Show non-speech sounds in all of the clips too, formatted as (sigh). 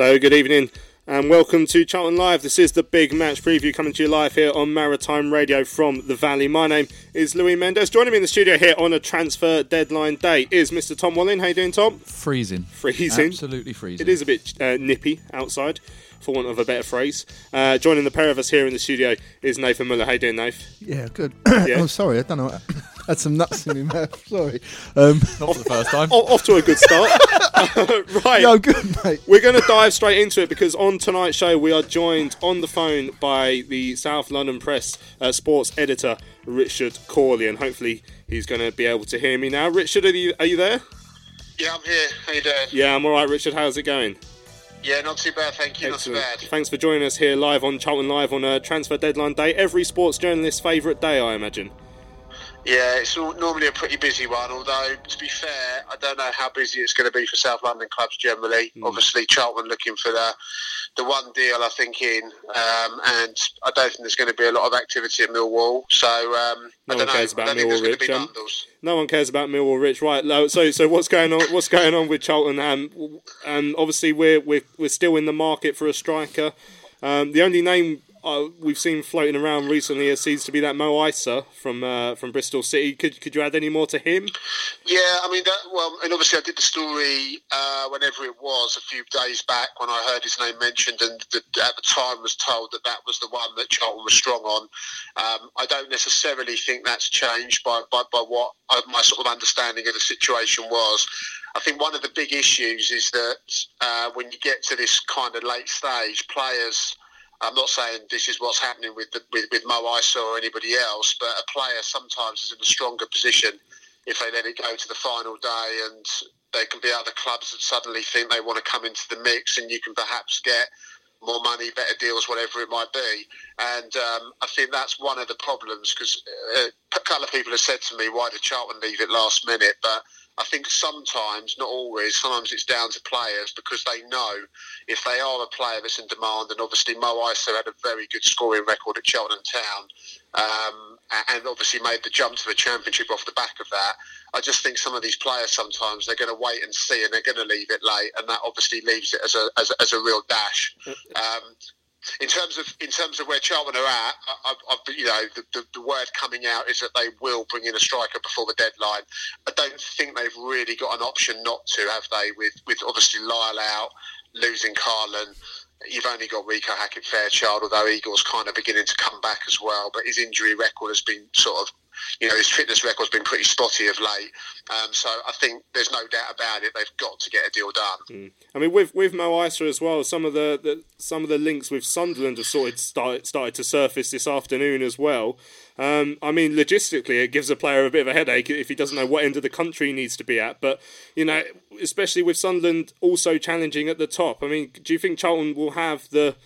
So, good evening and welcome to Charlton Live. This is the big match preview coming to you live here on Maritime Radio from the Valley. My name is Louis Mendes. Joining me in the studio here on a transfer deadline day is Mr. Tom Walling. How you doing, Tom? Freezing. Freezing. Absolutely freezing. It is a bit uh, nippy outside, for want of a better phrase. Uh, joining the pair of us here in the studio is Nathan Muller. How you doing, Nathan? Yeah, good. (clears throat) Yeah. oh, sorry, I don't know. Had some nuts in my mouth. (laughs) Sorry. Um, Not for the first time. (laughs) O- off to a good start. (laughs) right. no, good, mate. We're going to dive straight into it because on tonight's show we are joined on the phone by the South London Press uh, sports editor Richard Cawley, and hopefully he's going to be able to hear me now. Richard, are you, are you there? Yeah, I'm here. How you doing? Yeah, I'm all right. Richard, how's it going? Yeah, not too bad, thank you. Excellent. Not too bad. Thanks for joining us here live on Charlton Live on a transfer deadline day. Every sports journalist's favourite day, I imagine. Yeah, it's all, normally a pretty busy one. Although, to be fair, I don't know how busy it's going to be for South London clubs generally. Hmm. Obviously, Charlton looking for the the one deal I think in, um, and I don't think there's going to be a lot of activity at Millwall. So um, No I one don't know. cares about I don't think there's Millwall, going to be Rich, um. No one cares about Millwall, Rich. Right. So, so what's going on? What's going on with Charlton? Um, and obviously, we're we're we're still in the market for a striker. Um, the only name uh, we've seen floating around recently it seems to be that Mo Eisa from uh, from Bristol City. Could could you add any more to him? Yeah, I mean, that, well, and obviously I did the story uh, whenever it was a few days back when I heard his name mentioned, and the, at the time was told that that was the one that Charlton was strong on. Um, I don't necessarily think that's changed by, by, by what my sort of understanding of the situation was. I think one of the big issues is that uh, when you get to this kind of late stage, players. I'm not saying this is what's happening with, the, with with Mo Eisa or anybody else, but a player sometimes is in a stronger position if they let it go to the final day and they can be other clubs that suddenly think they want to come into the mix and you can perhaps get more money, better deals, whatever it might be. And um, I think that's one of the problems because uh, a couple of people have said to me, why did Charlton leave it last minute? But I think sometimes, not always, sometimes it's down to players because they know if they are a player that's in demand, and obviously Mo Eisa had a very good scoring record at Cheltenham Town, um, and obviously made the jump to the Championship off the back of that. I just think some of these players sometimes they're going to wait and see, and they're going to leave it late, and that obviously leaves it as a as a, as a real dash. Um, in terms of in terms of where Charlton are at, I, I, you know, the, the, the word coming out is that they will bring in a striker before the deadline. I don't think they've really got an option not to, have they? With with obviously Lyle out, losing Karlan. You've only got Reeco Hackett Fairchild, although Igor's kind of beginning to come back as well. But his injury record has been sort of, you know, his fitness record's been pretty spotty of late. Um, so I think there's no doubt about it. They've got to get a deal done. I mean, with with Mo Eisa as well, some of the, the some of the links with Sunderland have sort of started started to surface this afternoon as well. Um, I mean, logistically, it gives a player a bit of a headache if he doesn't know what end of the country he needs to be at. But you know, especially with Sunderland also challenging at the top. I mean, do you think Charlton will have the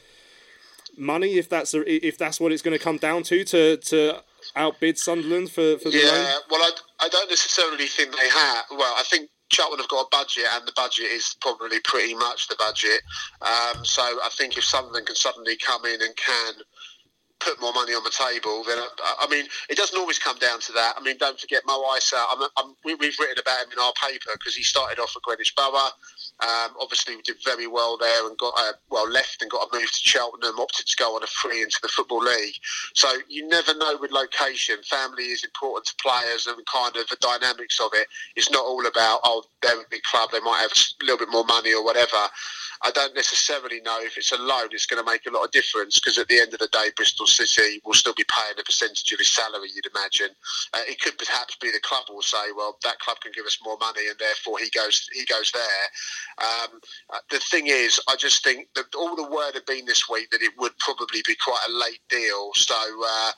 money if that's the, if that's what it's going to come down to to to outbid Sunderland for for the loan? Yeah, well, I, I don't necessarily think they have. Well, I think Charlton have got a budget, and the budget is probably pretty much the budget. Um, so I think if Sunderland can suddenly come in and can put more money on the table, then I, I mean, it doesn't always come down to that. I mean, don't forget Mo Eisa. I'm, I'm, we, we've written about him in our paper because he started off at Greenwich Borough. Um, obviously, we did very well there and got uh, well left and got a move to Cheltenham, opted to go on a free into the football league. So you never know with location. Family is important to players and kind of the dynamics of it. It's not all about oh they're a big club, they might have a little bit more money or whatever. I don't necessarily know if it's a loan, it's going to make a lot of difference because at the end of the day, Bristol City will still be paying a percentage of his salary. You'd imagine uh, it could perhaps be the club will say, well, that club can give us more money, and therefore he goes he goes there. Um, uh, the thing is, I just think that all the word had been this week that it would probably be quite a late deal. So uh,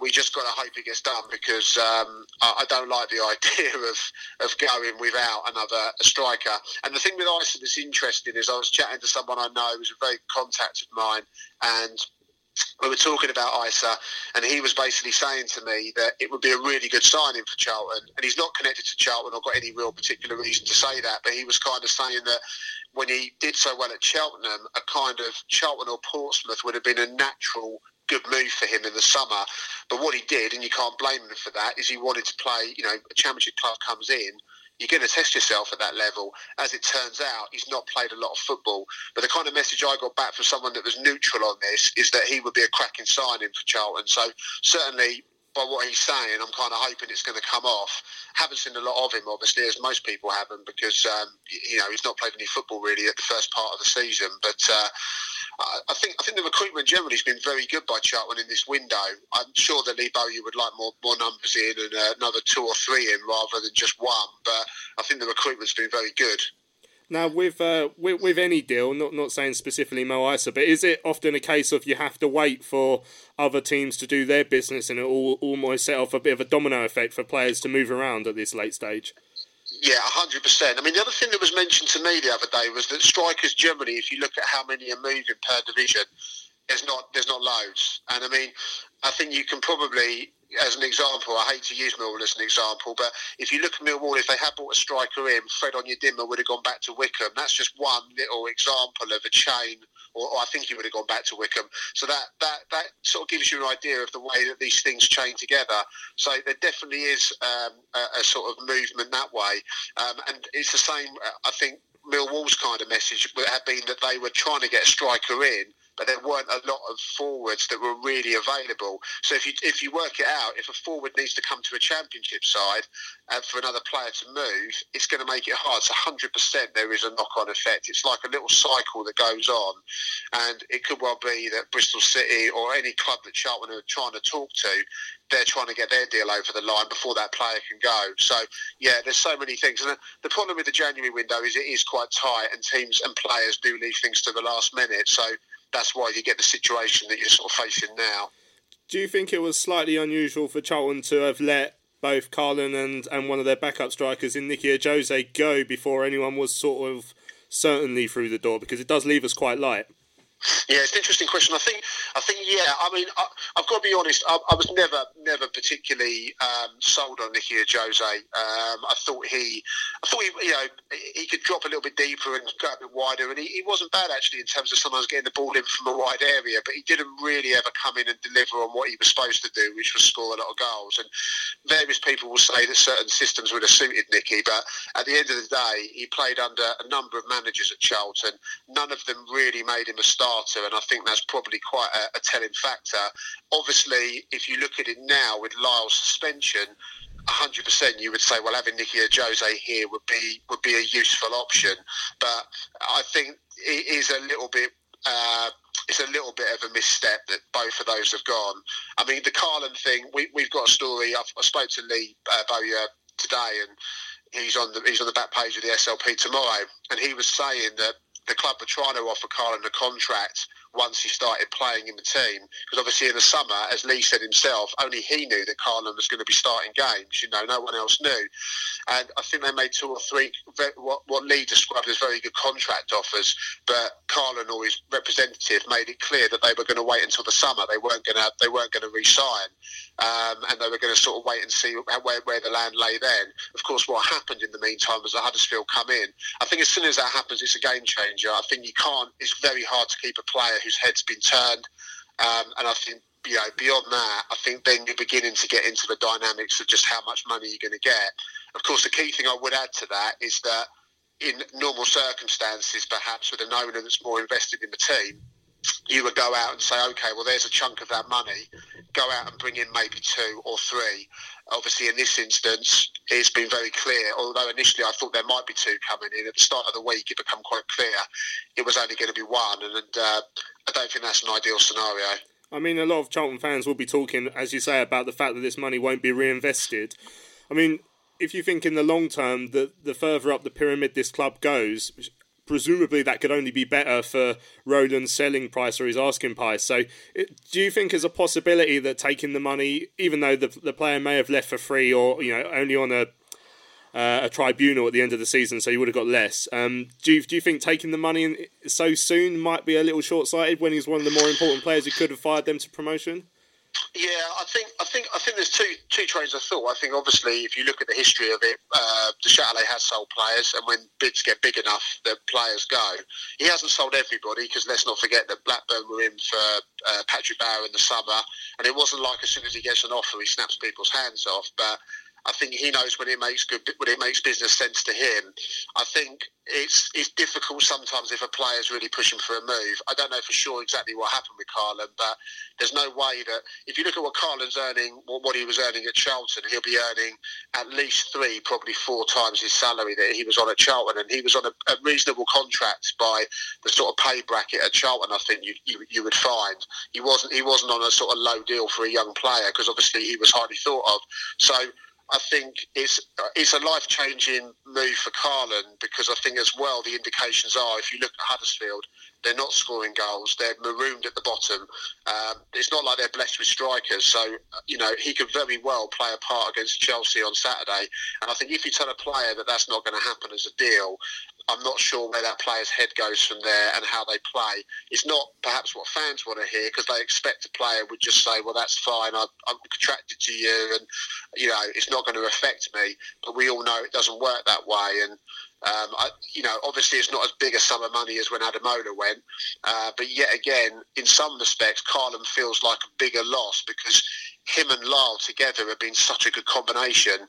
we just got to hope it gets done because um, I, I, don't like the (laughs) idea of of going without another striker. And the thing with Eisa that's interesting is I was chatting to someone I know who's a very contact of mine, and we were talking about Eisa, and he was basically saying to me that it would be a really good signing for Charlton. And he's not connected to Charlton or got any real particular reason to say that, but he was kind of saying that when he did so well at Cheltenham, a kind of Charlton or Portsmouth would have been a natural good move for him in the summer. But what he did, and you can't blame him for that, is he wanted to play. You know, a championship club comes in. You're going to test yourself at that level. As it turns out, he's not played a lot of football. But the kind of message I got back from someone that was neutral on this is that he would be a cracking signing for Charlton. So certainly by what he's saying, I'm kind of hoping it's going to come off. Haven't seen a lot of him, obviously, as most people haven't, because um, you know he's not played any football really at the first part of the season. But uh, I think I think the recruitment generally has been very good by Charlton in this window. I'm sure that Lee Bowyer would like more more numbers in and uh, another two or three in rather than just one. But I think the recruitment's been very good. Now, with, uh, with with any deal, not not saying specifically Mo Eisa, but is it often a case of you have to wait for other teams to do their business and it all almost set off a bit of a domino effect for players to move around at this late stage? Yeah, hundred percent. I mean, the other thing that was mentioned to me the other day was that strikers generally, if you look at how many are moving per division, there's not there's not loads. And I mean, I think you can probably as an example, I hate to use Millwall as an example, but if you look at Millwall, if they had brought a striker in, Fred Onyedinma would have gone back to Wycombe. That's just one little example of a chain, or, or, I think he would have gone back to Wycombe. So that, that, that sort of gives you an idea of the way that these things chain together. So there definitely is um, a, a, sort of movement that way. Um, and it's the same, I think, Millwall's kind of message would have been that they were trying to get a striker in but there weren't a lot of forwards that were really available. So if you if you work it out, if a forward needs to come to a championship side and for another player to move, it's going to make it hard. So 100% there is a knock-on effect. It's like a little cycle that goes on, and it could well be that Bristol City or any club that Charlton are trying to talk to they're trying to get their deal over the line before that player can go. So, yeah, there's so many things. And the problem with the January window is it is quite tight, and teams and players do leave things to the last minute. So that's why you get the situation that you're sort of facing now. Do you think it was slightly unusual for Charlton to have let both Karlan and, and one of their backup strikers in Nicky Ajose go before anyone was sort of certainly through the door? Because it does leave us quite light. Yeah, it's an interesting question. I think, I think, yeah. I mean, I, have got to be honest. I, I was never, never particularly um, sold on Nicky Ajose. Um, I thought he, I thought he, you know, he could drop a little bit deeper and go a bit wider, and he, he wasn't bad actually in terms of sometimes getting the ball in from a wide area. But he didn't really ever come in and deliver on what he was supposed to do, which was score a lot of goals. And various people will say that certain systems would have suited Nicky, but at the end of the day, he played under a number of managers at Charlton. None of them really made him a star and I think that's probably quite a, a telling factor. Obviously, if you look at it now with Lyle's suspension, 100% you would say, well, having Nicky or Jose here would be would be a useful option. But I think it is a little bit. Uh, it's a little bit of a misstep that both of those have gone. I mean, the Karlan thing, we, have got a story. I've, I spoke to Lee uh, Bowyer today, and he's on the he's on the back page of the SLP tomorrow, and he was saying that the club were trying to offer Karlan a contract once he started playing in the team. Because obviously in the summer, as Lee said himself, only he knew that Karlan was going to be starting games. You know, no one else knew. And I think they made two or three what, what Lee described as very good contract offers. But Karlan or his representative made it clear that they were going to wait until the summer. They weren't going to they weren't going to re-sign, um, and they were going to sort of wait and see where, where the land lay. Then, of course, what happened in the meantime was the Huddersfield come in. I think as soon as that happens, it's a game changer. I think you can't. It's very hard to keep a player whose head's been turned. Um, and I think you know, beyond that, I think then you're beginning to get into the dynamics of just how much money you're going to get. Of course, the key thing I would add to that is that in normal circumstances, perhaps with an owner that's more invested in the team, you would go out and say, okay, well, there's a chunk of that money. Go out and bring in maybe two or three. Obviously, in this instance, it's been very clear. Although initially I thought there might be two coming in at the start of the week, it became quite clear it was only going to be one, and, and uh, I don't think that's an ideal scenario. I mean, a lot of Charlton fans will be talking, as you say, about the fact that this money won't be reinvested. I mean, if you think in the long term that the further up the pyramid this club goes, presumably that could only be better for Roland's selling price or his asking price. So, it, do you think there's a possibility that taking the money, even though the the player may have left for free or you know only on a uh, a tribunal at the end of the season, so he would have got less. Um, do you do you think taking the money in so soon might be a little short sighted when he's one of the more important players who could have fired them to promotion? Yeah, I think I think I think there's two two trains of thought. I think obviously if you look at the history of it, uh, Duchâtelet has sold players, and when bids get big enough, the players go. He hasn't sold everybody because let's not forget that Blackburn were in for uh, Patrick Bauer in the summer, and it wasn't like as soon as he gets an offer, he snaps people's hands off. But I think he knows when it makes good when it makes business sense to him. I think it's it's difficult sometimes if a player's really pushing for a move. I don't know for sure exactly what happened with Karlan, but there's no way that if you look at what Karlan's earning, what, what he was earning at Charlton, he'll be earning at least three, probably four times his salary that he was on at Charlton, and he was on a, a reasonable contract by the sort of pay bracket at Charlton. I think you, you you would find he wasn't he wasn't on a sort of low deal for a young player because obviously he was highly thought of. So I think it's it's a life changing move for Karlan because I think as well the indications are if you look at Huddersfield, they're not scoring goals. They're marooned at the bottom. Um, it's not like they're blessed with strikers. So you know he could very well play a part against Chelsea on Saturday. And I think if you tell a player that that's not going to happen as a deal, I'm not sure where that player's head goes from there and how they play. It's not perhaps what fans want to hear because they expect a player would just say, "Well, that's fine. I'm, I'm contracted to you, and you know it's not going to affect me." But we all know it doesn't work that way, and um, I, you know, obviously it's not as big a sum of money as when Adamola went, uh, but yet again, in some respects, Karlan feels like a bigger loss because him and Lyle together have been such a good combination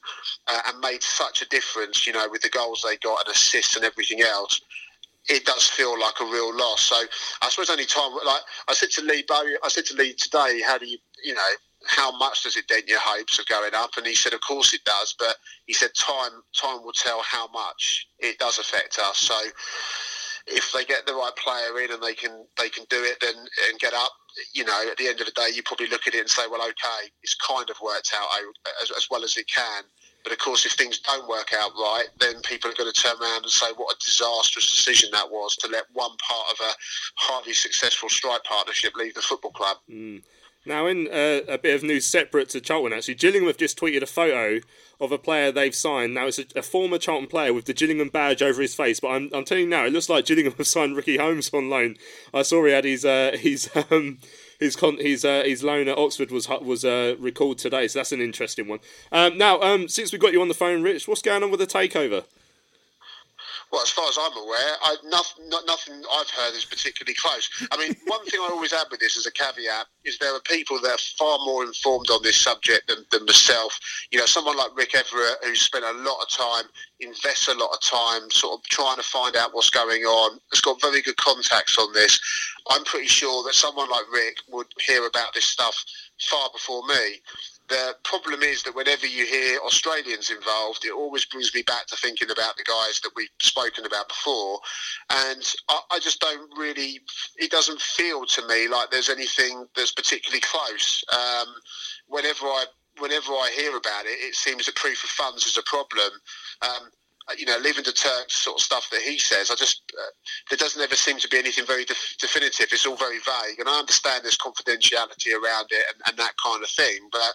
uh, and made such a difference, you know, with the goals they got and assists and everything else. It does feel like a real loss. So I suppose only time, like I said to Lee Bowyer, I said to Lee today, how do you, you know, how much does it dent your hopes of going up? And he said, of course it does, but he said time time will tell how much it does affect us. So if they get the right player in and they can they can do it, then and get up, you know, at the end of the day, you probably look at it and say, well, okay, it's kind of worked out as, as well as it can. But of course, if things don't work out right, then people are going to turn around and say what a disastrous decision that was to let one part of a highly successful strike partnership leave the football club. Mm. Now, in uh, a bit of news separate to Charlton, actually, Gillingham have just tweeted a photo of a player they've signed. Now, it's a, a, former Charlton player with the Gillingham badge over his face, but I'm, I'm telling you now, it looks like Gillingham (laughs) have signed Ricky Holmes on loan. I saw he had his uh, his um, his con- his uh, his loan at Oxford was was uh, recalled today, so that's an interesting one. Um, now, um, since we got you on the phone, Rich, what's going on with the takeover? Well, as far as I'm aware, I, nothing, nothing I've heard is particularly close. I mean, (laughs) one thing I always add with this as a caveat is there are people that are far more informed on this subject than, than myself. You know, someone like Rick Everitt, who's spent a lot of time, invests a lot of time sort of trying to find out what's going on, has got very good contacts on this. I'm pretty sure that someone like Rick would hear about this stuff far before me. The problem is that whenever you hear Australians involved, it always brings me back to thinking about the guys that we've spoken about before. And I, I just don't really, it doesn't feel to me like there's anything that's particularly close. Um, whenever I whenever I hear about it, it seems that proof of funds is a problem. Um, you know, leaving the Turks sort of stuff that he says, I just uh, there doesn't ever seem to be anything very def- definitive. It's all very vague, and I understand there's confidentiality around it and, and that kind of thing. But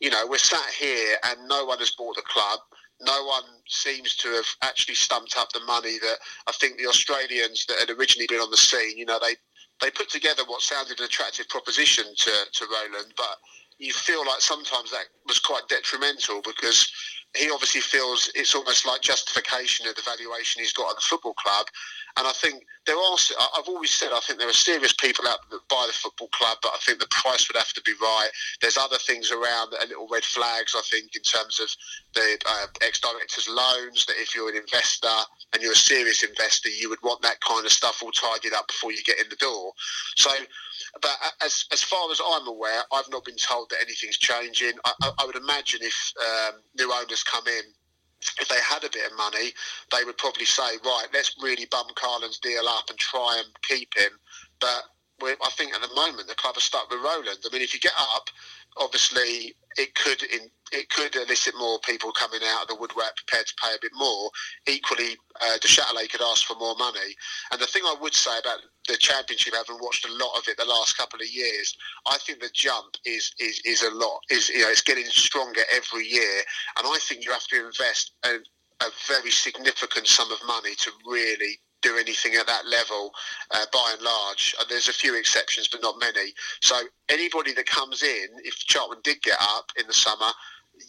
you know, we're sat here and no one has bought the club. No one seems to have actually stumped up the money that I think the Australians that had originally been on the scene. You know, they they put together what sounded an attractive proposition to to Roland, but you feel like sometimes that was quite detrimental because he obviously feels it's almost like justification of the valuation he's got at the football club. And I think there are. I've always said I think there are serious people out that buy the football club, but I think the price would have to be right. There's other things around that are little red flags. I think in terms of the uh, ex-directors' loans. That if you're an investor and you're a serious investor, you would want that kind of stuff all tidied up before you get in the door. So, but as as far as I'm aware, I've not been told that anything's changing. I, I would imagine if um, new owners come in if they had a bit of money, they would probably say, right, let's really bump Karlan's deal up and try and keep him. But I think at the moment the club are stuck with Roland. I mean, if you get up, obviously it could in, it could elicit more people coming out of the woodwork prepared to pay a bit more. Equally, uh, Duchâtelet could ask for more money. And the thing I would say about the championship, having watched a lot of it the last couple of years, I think the jump is is, is a lot. Is you know it's getting stronger every year, and I think you have to invest a, a very significant sum of money to really do anything at that level uh, by and large. Uh, there's a few exceptions, but not many. So anybody that comes in, if Charlton did get up in the summer,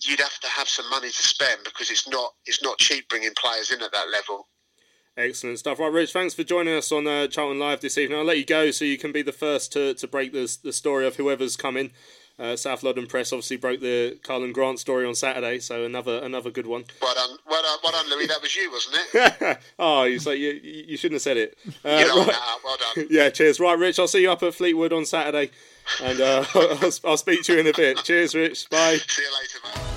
you'd have to have some money to spend because it's not it's not cheap bringing players in at that level. Excellent stuff. Right, Rich, thanks for joining us on uh, Charlton Live this evening. I'll let you go so you can be the first to, to break the, the story of whoever's coming. Uh, South London Press obviously broke the Karlan Grant story on Saturday, so another another good one. Well done, well done, well done Louis. That was you, wasn't it? (laughs) oh, you like you, you shouldn't have said it. Uh, (laughs) you know, right. well done. (laughs) Yeah, cheers. Right, Rich, I'll see you up at Fleetwood on Saturday, and uh, I'll, I'll speak to you in a bit. Cheers, Rich. Bye. See you later, mate.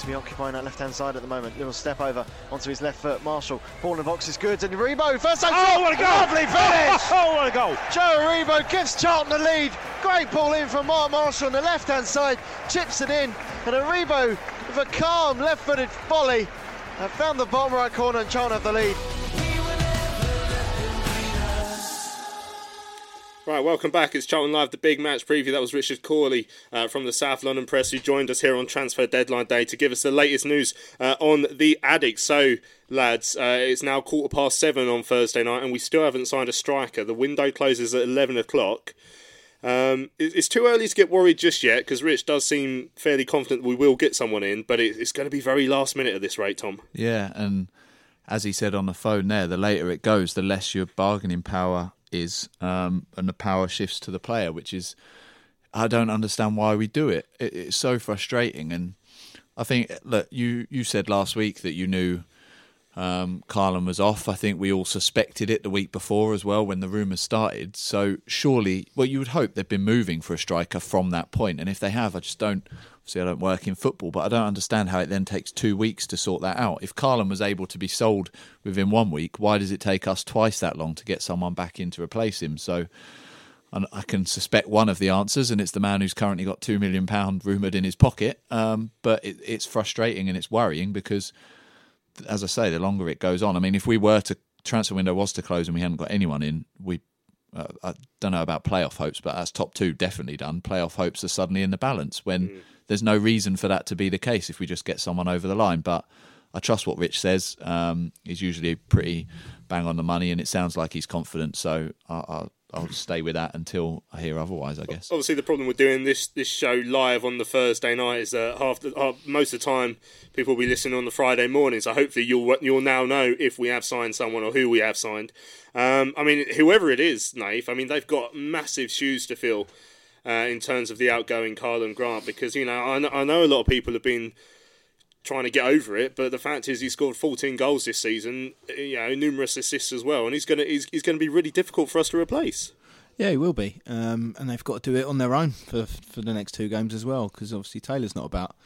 To be occupying that left-hand side at the moment. Little step over onto his left foot. Marshall, ball in the box is good. And Aribo, first time. Oh, what a goal! Lovely finish! (laughs) oh, what a goal! Joe Aribo gives Charlton the lead. Great ball in from Mark Marshall on the left-hand side. Chips it in. And Aribo with a calm left-footed volley. Have found the bottom right corner and Charlton have the lead. Right, welcome back. It's Charlton Live, the big match preview. That was Richard Cawley uh, from the South London Press who joined us here on Transfer Deadline Day to give us the latest news uh, on the Addicks. So, lads, uh, it's now quarter past seven on Thursday night and we still haven't signed a striker. The window closes at 11 o'clock. Um, it's too early to get worried just yet because Rich does seem fairly confident we will get someone in, but it's going to be very last minute at this rate, Tom. Yeah, and as he said on the phone there, the later it goes, the less your bargaining power is, um, and the power shifts to the player, which is I don't understand why we do it. it. It's so frustrating, and I think look, you you said last week that you knew um, Karlan was off. I think we all suspected it the week before as well when the rumours started. So surely, well, you would hope they've been moving for a striker from that point, and if they have, I just don't. Obviously, I don't work in football, but I don't understand how it then takes two weeks to sort that out. If Karlan was able to be sold within one week, why does it take us twice that long to get someone back in to replace him? So. I can suspect one of the answers, and it's the man who's currently got two million pound rumoured in his pocket. Um, but it, it's frustrating and it's worrying because as I say, the longer it goes on, I mean, if we were to transfer window was to close and we hadn't got anyone in, we uh, I don't know about playoff hopes, but as top two definitely done. Playoff hopes are suddenly in the balance when mm. There's no reason for that to be the case if we just get someone over the line. But I trust what Rich says. Um, he's usually pretty bang on the money, and it sounds like he's confident. So I, I, I'll stay with that until I hear otherwise. I guess. Obviously, the problem with doing this this show live on the Thursday night is that half, the, most of the time people will be listening on the Friday morning. So hopefully you'll you'll now know if we have signed someone or who we have signed. Um, I mean, whoever it is, Nath. I mean, they've got massive shoes to fill uh, in terms of the outgoing Karlan Grant because you know I, I know a lot of people have been trying to get over it. But the fact is, he scored 14 goals this season. You know, numerous assists as well, and he's gonna he's, he's gonna be really difficult for us to replace. Yeah, he will be, um, and they've got to do it on their own for for the next two games as well, because obviously Taylor's not about.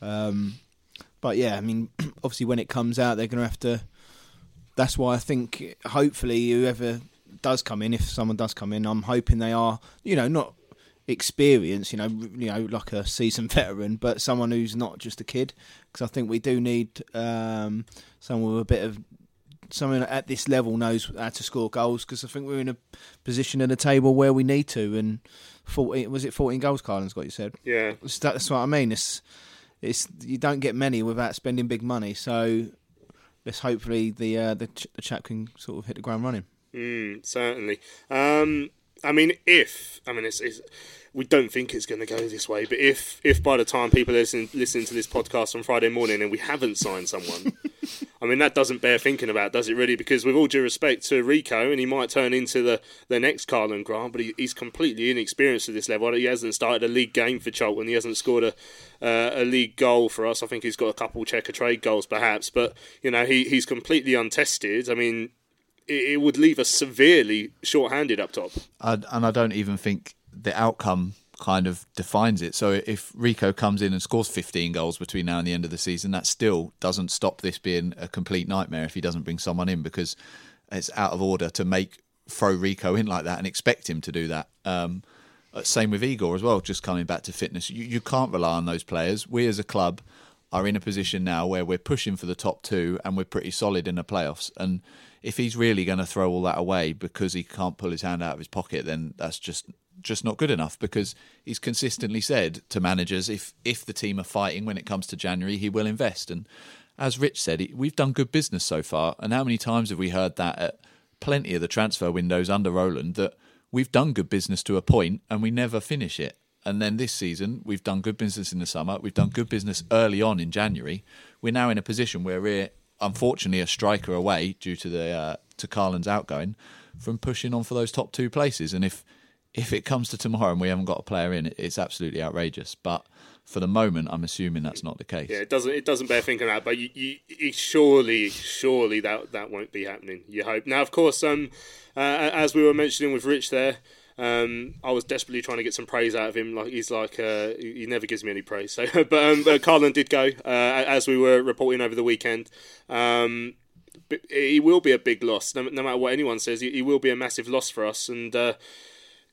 Um, but yeah, I mean, (clears throat) obviously when it comes out, they're going to have to. That's why I think hopefully whoever does come in, if someone does come in, I'm hoping they are, you know, not experience, you know, you know, like a seasoned (laughs) veteran, but someone who's not just a kid. Because I think we do need um, someone with a bit of someone at this level knows how to score goals. Because I think we're in a position at the table where we need to. And fourteen was it fourteen goals? Karlan's got you said. Yeah, that's what I mean. It's it's you don't get many without spending big money. So let's hopefully the uh, the, ch- the chap can sort of hit the ground running. Mm, certainly. Um, I mean, if I mean, it's, it's we don't think it's going to go this way, but if if by the time people listen listening to this podcast on Friday morning and we haven't signed someone, (laughs) I mean that doesn't bear thinking about, does it really? Because with all due respect to Reeco, and he might turn into the, the next Karlan Grant, but he, he's completely inexperienced at this level. He hasn't started a league game for Charlton. He hasn't scored a uh, a league goal for us. I think he's got a couple Checkatrade goals, perhaps, but you know he he's completely untested. I mean, it, would leave us severely short-handed up top. And I don't even think the outcome kind of defines it. So if Reeco comes in and scores 15 goals between now and the end of the season, that still doesn't stop this being a complete nightmare if he doesn't bring someone in because it's out of order to make throw Reeco in like that and expect him to do that. Um, uh, same with Igor as well. Just coming back to fitness, you, you can't rely on those players. We as a club are in a position now where we're pushing for the top two and we're pretty solid in the playoffs. And if he's really going to throw all that away because he can't pull his hand out of his pocket, then that's just just not good enough because he's consistently said to managers if if the team are fighting when it comes to January, he will invest. And as Rich said, we've done good business so far. And how many times have we heard that at plenty of the transfer windows under Roland that we've done good business to a point and we never finish it. And then this season, we've done good business in the summer. We've done good business early on in January. We're now in a position where we're unfortunately a striker away due to the uh, to Karlan's outgoing from pushing on for those top two places. And if if it comes to tomorrow and we haven't got a player in, it's absolutely outrageous. But for the moment, I'm assuming that's not the case. Yeah, it doesn't it doesn't bear thinking about. But you, you, surely, surely that that won't be happening. You hope. Now, of course, um, uh, as we were mentioning with Rich there. Um, I was desperately trying to get some praise out of him. Like he's like uh, he never gives me any praise. So, (laughs) but um, but Karlan did go uh, as we were reporting over the weekend. Um, he will be a big loss, no, no, matter what anyone says. He, he, will be a massive loss for us, and uh,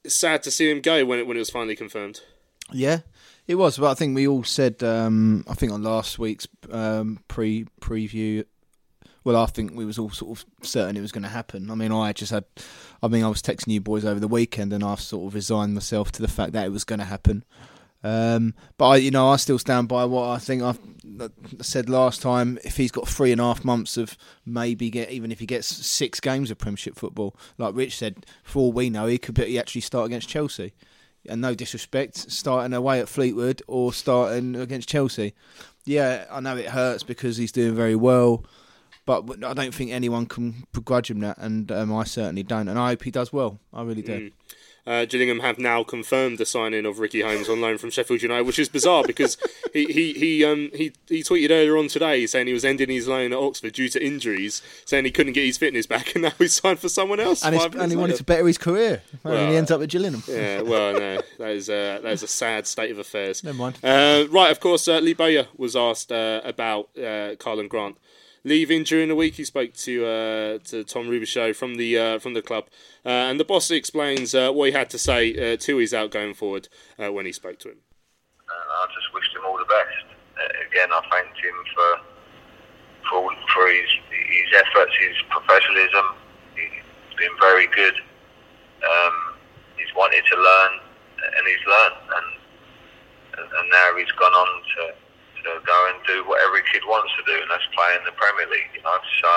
sad to see him go when it when it was finally confirmed. Yeah, it was. But I think we all said. Um, I think on last week's um, pre preview well, I think we was all sort of certain it was going to happen. I mean, I just had, I mean, I was texting you boys over the weekend, and I've sort of resigned myself to the fact that it was going to happen. Um, but I, you know, I still stand by what I think I've said last time. If he's got three and a half months of maybe get, even if he gets six games of Premiership football, like Rich said, for all we know, he could he actually start against Chelsea. And no disrespect, starting away at Fleetwood or starting against Chelsea. Yeah, I know it hurts because he's doing very well. But I don't think anyone can begrudge him that, and um, I certainly don't. And I hope he does well. I really do. Mm. Uh, Gillingham have now confirmed the signing of Ricky Holmes on loan from Sheffield United, which is bizarre because he he he um he, he tweeted earlier on today saying he was ending his loan at Oxford due to injuries, saying he couldn't get his fitness back, and now he's signed for someone else. And, and he wanted to better his career, well, and he ends up at Gillingham. Yeah, well, no, that is uh, that is a sad state of affairs. Never mind. Uh, right, of course, uh, Lee Bowyer was asked uh, about uh, Karlan Grant leaving during the week. He spoke to uh, to Tom Robichaux from the uh, from the club, uh, and the boss explains uh, what he had to say uh, to his out going forward uh, when he spoke to him. I just wished him all the best. again, I thanked him for for, for his his efforts, his professionalism. He's been very good. Um, he's wanted to learn, and he's learned, and and now he's gone on to to go and do what every kid wants to do, and that's play in the Premier League. You know, so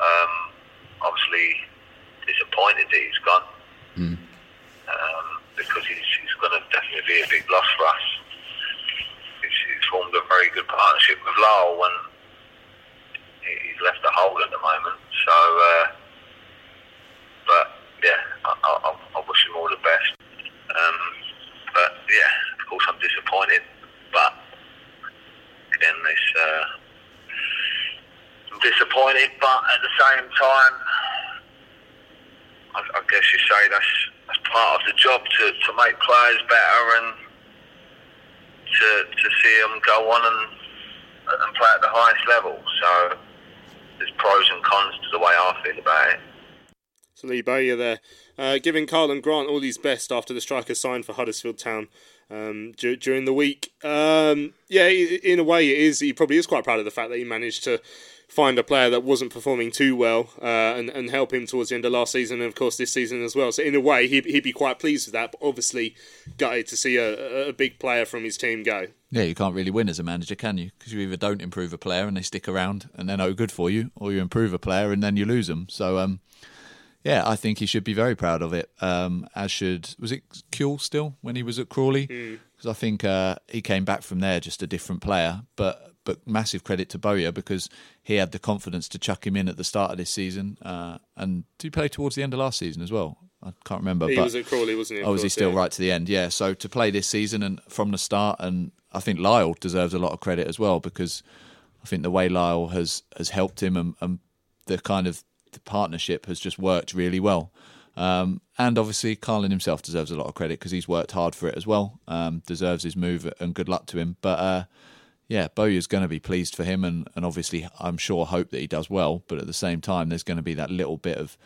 um, obviously disappointed that he's gone. um, because he's, he's going to definitely be a big loss for us. He's, he's formed a very good partnership with Lyle and he's left a hole at the moment. So, uh, but yeah, I, I, I- I wish him all the best. Um, but yeah, of course I'm disappointed. But again, this. Uh, I'm disappointed, but at the same time, I, I guess you say that's that's part of the job to, to make players better and to to see them go on and and play at the highest level. So there's pros and cons to the way I feel about it. So Lee Bowyer there, uh, giving Karlan Grant all his best after the striker signed for Huddersfield Town um, dur- during the week. Um, yeah, in a way, it is. He probably is quite proud of the fact that he managed to find a player that wasn't performing too well uh, and, and help him towards the end of last season and, of course, this season as well. So, in a way, he'd, he'd be quite pleased with that, but obviously gutted to see a, a big player from his team go. Yeah, you can't really win as a manager, can you? Because you either don't improve a player and they stick around and they're no good for you, or you improve a player and then you lose them. So, um, yeah, I think he should be very proud of it. Um, as should was it Kewell still when he was at Crawley? Because I think uh, he came back from there just a different player. But but massive credit to Bowyer because he had the confidence to chuck him in at the start of this season. Uh, and did he play towards the end of last season as well? I can't remember. He was at Crawley, wasn't he? Oh, was he still yeah. right to the end? Yeah. So to play this season and from the start, and I think Lyle deserves a lot of credit as well because I think the way Lyle has has helped him and, and the kind of the partnership has just worked really well. Um, and obviously, Karlan himself deserves a lot of credit because he's worked hard for it as well. Um, deserves his move and good luck to him. But uh, yeah, Bowyer's going to be pleased for him, and, and obviously, I'm sure hope that he does well. But at the same time, there's going to be that little bit of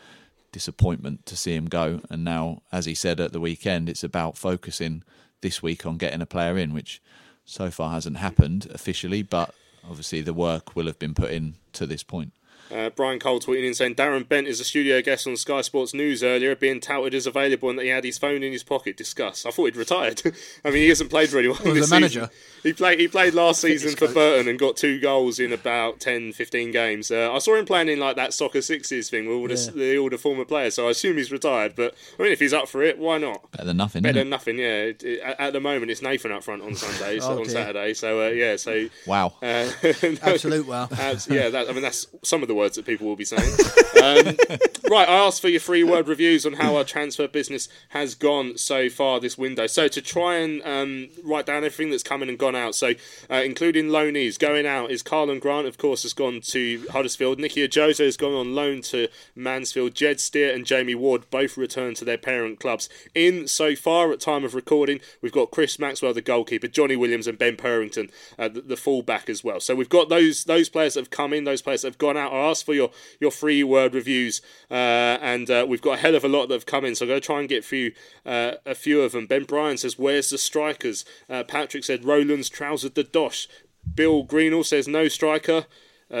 disappointment to see him go. And now, as he said at the weekend, it's about focusing this week on getting a player in, which so far hasn't happened officially, but obviously the work will have been put in to this point. Uh, Brian Cole tweeting in saying Darren Bent is a studio guest on Sky Sports News earlier, being touted as available and that he had his phone in his pocket. Discuss. I thought he'd retired. (laughs) I mean, he hasn't played for anyone. Well, this the manager. season. He played. He played last (laughs) season for coach. Burton and got two goals in about 10, 15 games. Uh, I saw him playing in like that soccer sixes thing with all the, the all the former players. So I assume he's retired. But I mean, if he's up for it, why not? Better than nothing. Better than nothing, yeah. It- it- at at the moment, it's Nathan up front on (laughs) Sundays, Oh, on dear. Saturday. So uh, yeah, so Wow. uh, Absolute wow. Abs- yeah, that, I mean that's some of the words that people will be saying. (laughs) Um, right, I asked for your three word reviews on how our transfer business has gone so far this window. So to try and um, write down everything that's coming and gone out, so uh, including loanees going out is Karlan Grant, of course, has gone to Huddersfield. Nicky Ajose has gone on loan to Mansfield. Jed Steer and Jamie Ward both returned to their parent clubs. In so far at time of recording, we've got Chris Maxwell, the goalkeeper, Johnny Williams, and Ben Purrington, uh, the, the fullback as well. So we've got those those players that have come in, those players that have gone out. Asked for your your three word reviews, uh, and uh, we've got a hell of a lot that have come in. So I'm going to try and get through uh, a few of them. Ben Bryan says, "Where's the strikers?" Patrick said, "Roland's trousered the dosh." Bill Greenall says, "No striker."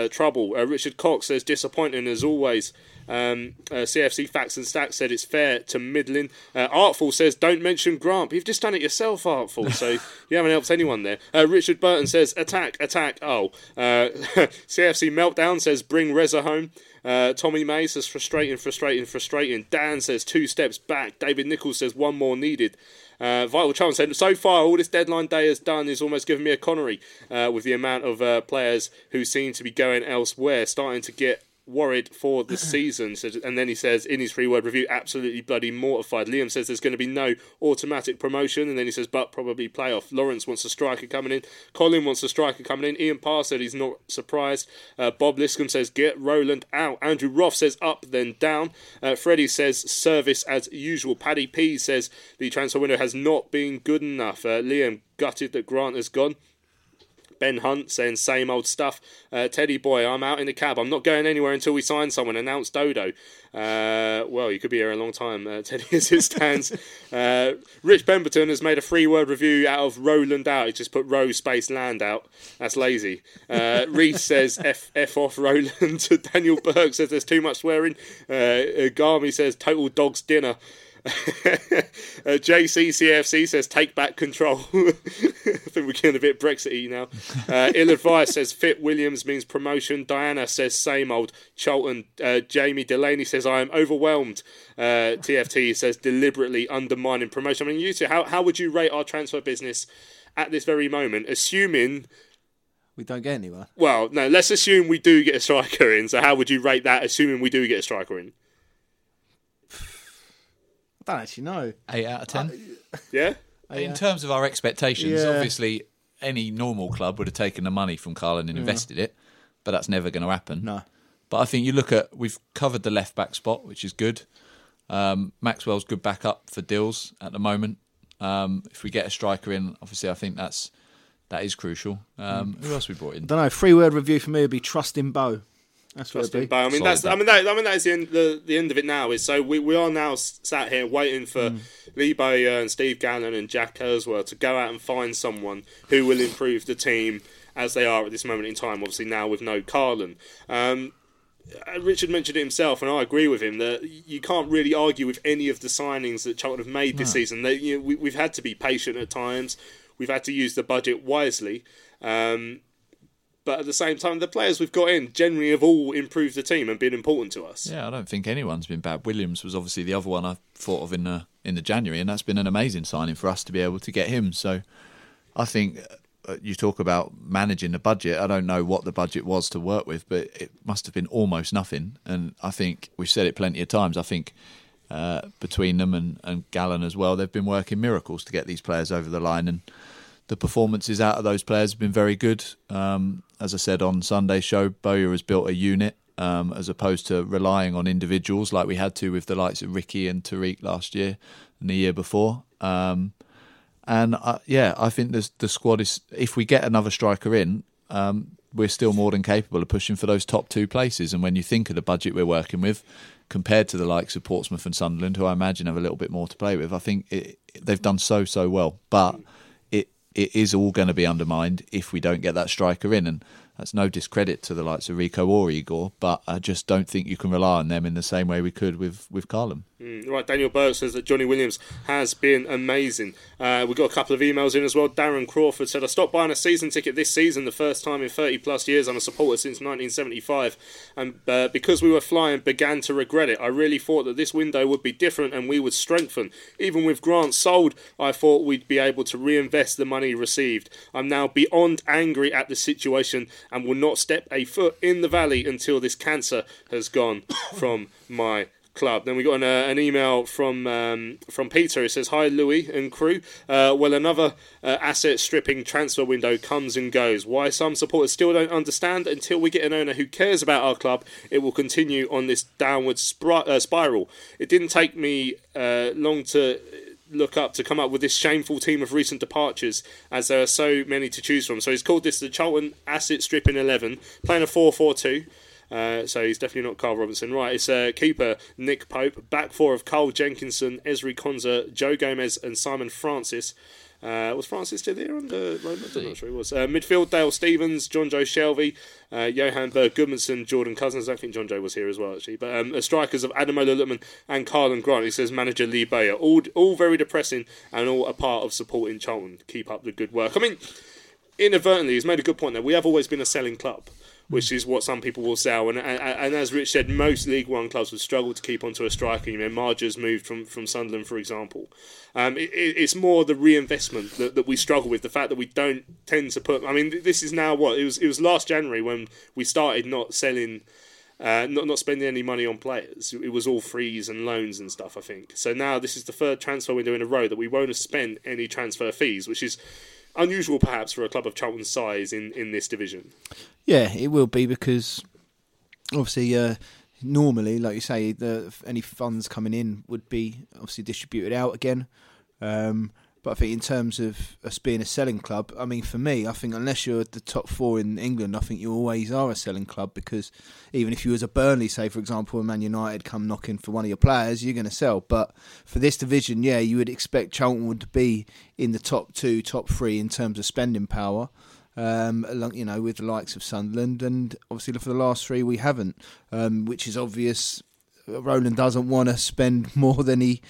Trouble. Richard Cox says disappointing as always. Um, uh, CFC Facts and Stats said it's fair to middling. Uh, Artful says don't mention Grant. You've just done it yourself, Artful. So (laughs) you haven't helped anyone there. Uh, Richard Burton says attack, attack. Oh, uh, (laughs) CFC Meltdown says bring Reza home. Uh, Tommy May says frustrating, frustrating, frustrating. Dan says two steps back. David Nichols says one more needed. Uh, Vital Chance said, so far, all this deadline day has done is almost given me a Connery uh, with the amount of uh, players who seem to be going elsewhere, starting to get worried for the season. So, and then he says in his three word review, absolutely bloody mortified. Liam says there's going to be no automatic promotion, and then he says, but probably playoff. Lawrence wants a striker coming in. Colin wants a striker coming in. Ian Parr said he's not surprised. Uh, Bob Liscombe says, get Roland out. Andrew Roth says, up, then down. Uh, Freddie says, service as usual. Paddy P says, the transfer window has not been good enough. Uh, Liam gutted that Grant has gone. Ben Hunt saying same old stuff. Uh, Teddy boy, I'm out in the cab. I'm not going anywhere until we sign someone. Announced Dodo. Uh, well, you could be here a long time, uh, (laughs) Teddy, as it stands. uh, Rich Pemberton has made a three word review out of Roland out. He just put row space land out. That's lazy. Uh, (laughs) Reese says F, F off Roland. (laughs) Daniel Burke says there's too much swearing. Uh, Garmy says total dog's dinner. (laughs) uh, JCCFC says take back control. (laughs) I think we're getting a bit Brexity now. Uh, (laughs) Ill advice says fit Williams means promotion. Diana says same old. Charlton. Uh, Jamie Delaney says I am overwhelmed. Uh, TFT says deliberately undermining promotion. I mean, you two, how how would you rate our transfer business at this very moment, assuming? We don't get anywhere. Well, no. Let's assume we do get a striker in. So, how would you rate that? Assuming we do get a striker in. I don't actually know. Eight out of ten. Yeah. In terms of our expectations, Yeah. obviously any normal club would have taken the money from Karlan and invested it, but that's never going to happen. No. But I think you look at we've covered the left back spot, which is good. Um, Maxwell's good backup for Dills at the moment. Um, if we get a striker in, obviously I think that's that is crucial. Um, Who else we brought in? I don't know. Free word review for me would be trust in Bo. That's what Justin it'd be. I mean, Solid that's. I mean, that, I mean, that is the end. The, the end of it now is so we, we are now sat here waiting for Lee Bowyer and Steve Gallen and Jack Kurzweil to go out and find someone who will improve the team as they are at this moment in time. Obviously, now with no Karlan. Um, uh, Richard mentioned it himself, and I agree with him that you can't really argue with any of the signings that Charlton have made this season. They, you know, we, we've had to be patient at times. We've had to use the budget wisely. Um, but at the same time, the players we've got in generally have all improved the team and been important to us. Yeah, I don't think anyone's been bad. Williams was obviously the other one I thought of in the in the January, and that's been an amazing signing for us to be able to get him. So, I think uh, you talk about managing the budget. I don't know what the budget was to work with, but it must have been almost nothing. And I think we've said it plenty of times. I think uh, between them and and Gallen as well, they've been working miracles to get these players over the line and. The performances out of those players have been very good. Um, as I said on Sunday's show, Bowyer has built a unit um, as opposed to relying on individuals like we had to with the likes of Ricky and Tariq last year and the year before. Um, and uh, yeah, I think the the squad is. If we get another striker in, um, we're still more than capable of pushing for those top two places. And when you think of the budget we're working with, compared to the likes of Portsmouth and Sunderland, who I imagine have a little bit more to play with, I think it, they've done so so well. But it is all going to be undermined if we don't get that striker in, and that's no discredit to the likes of Reeco or Igor, but I just don't think you can rely on them in the same way we could with with Karlan. Mm, Right, Daniel Burke says that Johnny Williams has been amazing. Uh, we got a couple of emails in as well. Darren Crawford said, I stopped buying a season ticket this season, the first time in 30 plus years. I'm a supporter since 1975. And uh, because we were flying, began to regret it. I really thought that this window would be different and we would strengthen. Even with Grant sold, I thought we'd be able to reinvest the money received. I'm now beyond angry at the situation and will not step a foot in the valley until this cancer has gone (coughs) from my club. Then we got an, uh, an email from um, from Peter. It says, "Hi Louis and crew. Uh, well, another uh, asset stripping transfer window comes and goes. Why some supporters still don't understand until we get an owner who cares about our club, it will continue on this downward spri- uh, spiral. It didn't take me uh, long to." Look up to come up with this shameful team of recent departures, as there are so many to choose from. So he's called this the Charlton Asset Stripping Eleven, playing a four-four-two. Uh, so he's definitely not Karl Robinson. Right, it's uh, keeper Nick Pope, back four of Carl Jenkinson, Ezri Konsa, Joe Gomez, and Simon Francis. Uh, was Francis still there under Roland? I'm not sure he was. Uh, midfield Dale Stephens, John Joe Shelby, uh, Johann Berg Gudmundsson, Jordan Cousins. I don't think John Joe was here as well, actually. But um, strikers of Ademola Lookman and Karlan Grant. He says manager Lee Bowyer. All, all very depressing and all a part of supporting Charlton. Keep up the good work. I mean, inadvertently, he's made a good point there. We have always been a selling club, which is what some people will sell. And, and, and as Rich said, most League One clubs would struggle to keep onto a striker. You know, Maja's moved from, from Sunderland, for example. Um, it, it- it's more the reinvestment that, that we struggle with. The fact that we don't tend to put. I mean, this is now what it was. It was last January when we started not selling. Uh, not not spending any money on players. It was all frees and loans and stuff. I think so. Now this is the third transfer window in a row that we won't have spent any transfer fees, which is unusual perhaps for a club of Charlton's size in, in this division. Yeah, it will be because obviously, uh, normally, like you say, the any funds coming in would be obviously distributed out again. Um, but I think in terms of us being a selling club, I mean, for me, I think unless you're the top four in England, I think you always are a selling club because even if you was a Burnley, say for example, and Man United come knocking for one of your players, you're going to sell. But for this division, yeah, you would expect Charlton would be in the top two, top three in terms of spending power um, you know, with the likes of Sunderland, and obviously for the last three we haven't, um, which is obvious. Roland doesn't want to spend (laughs) more than he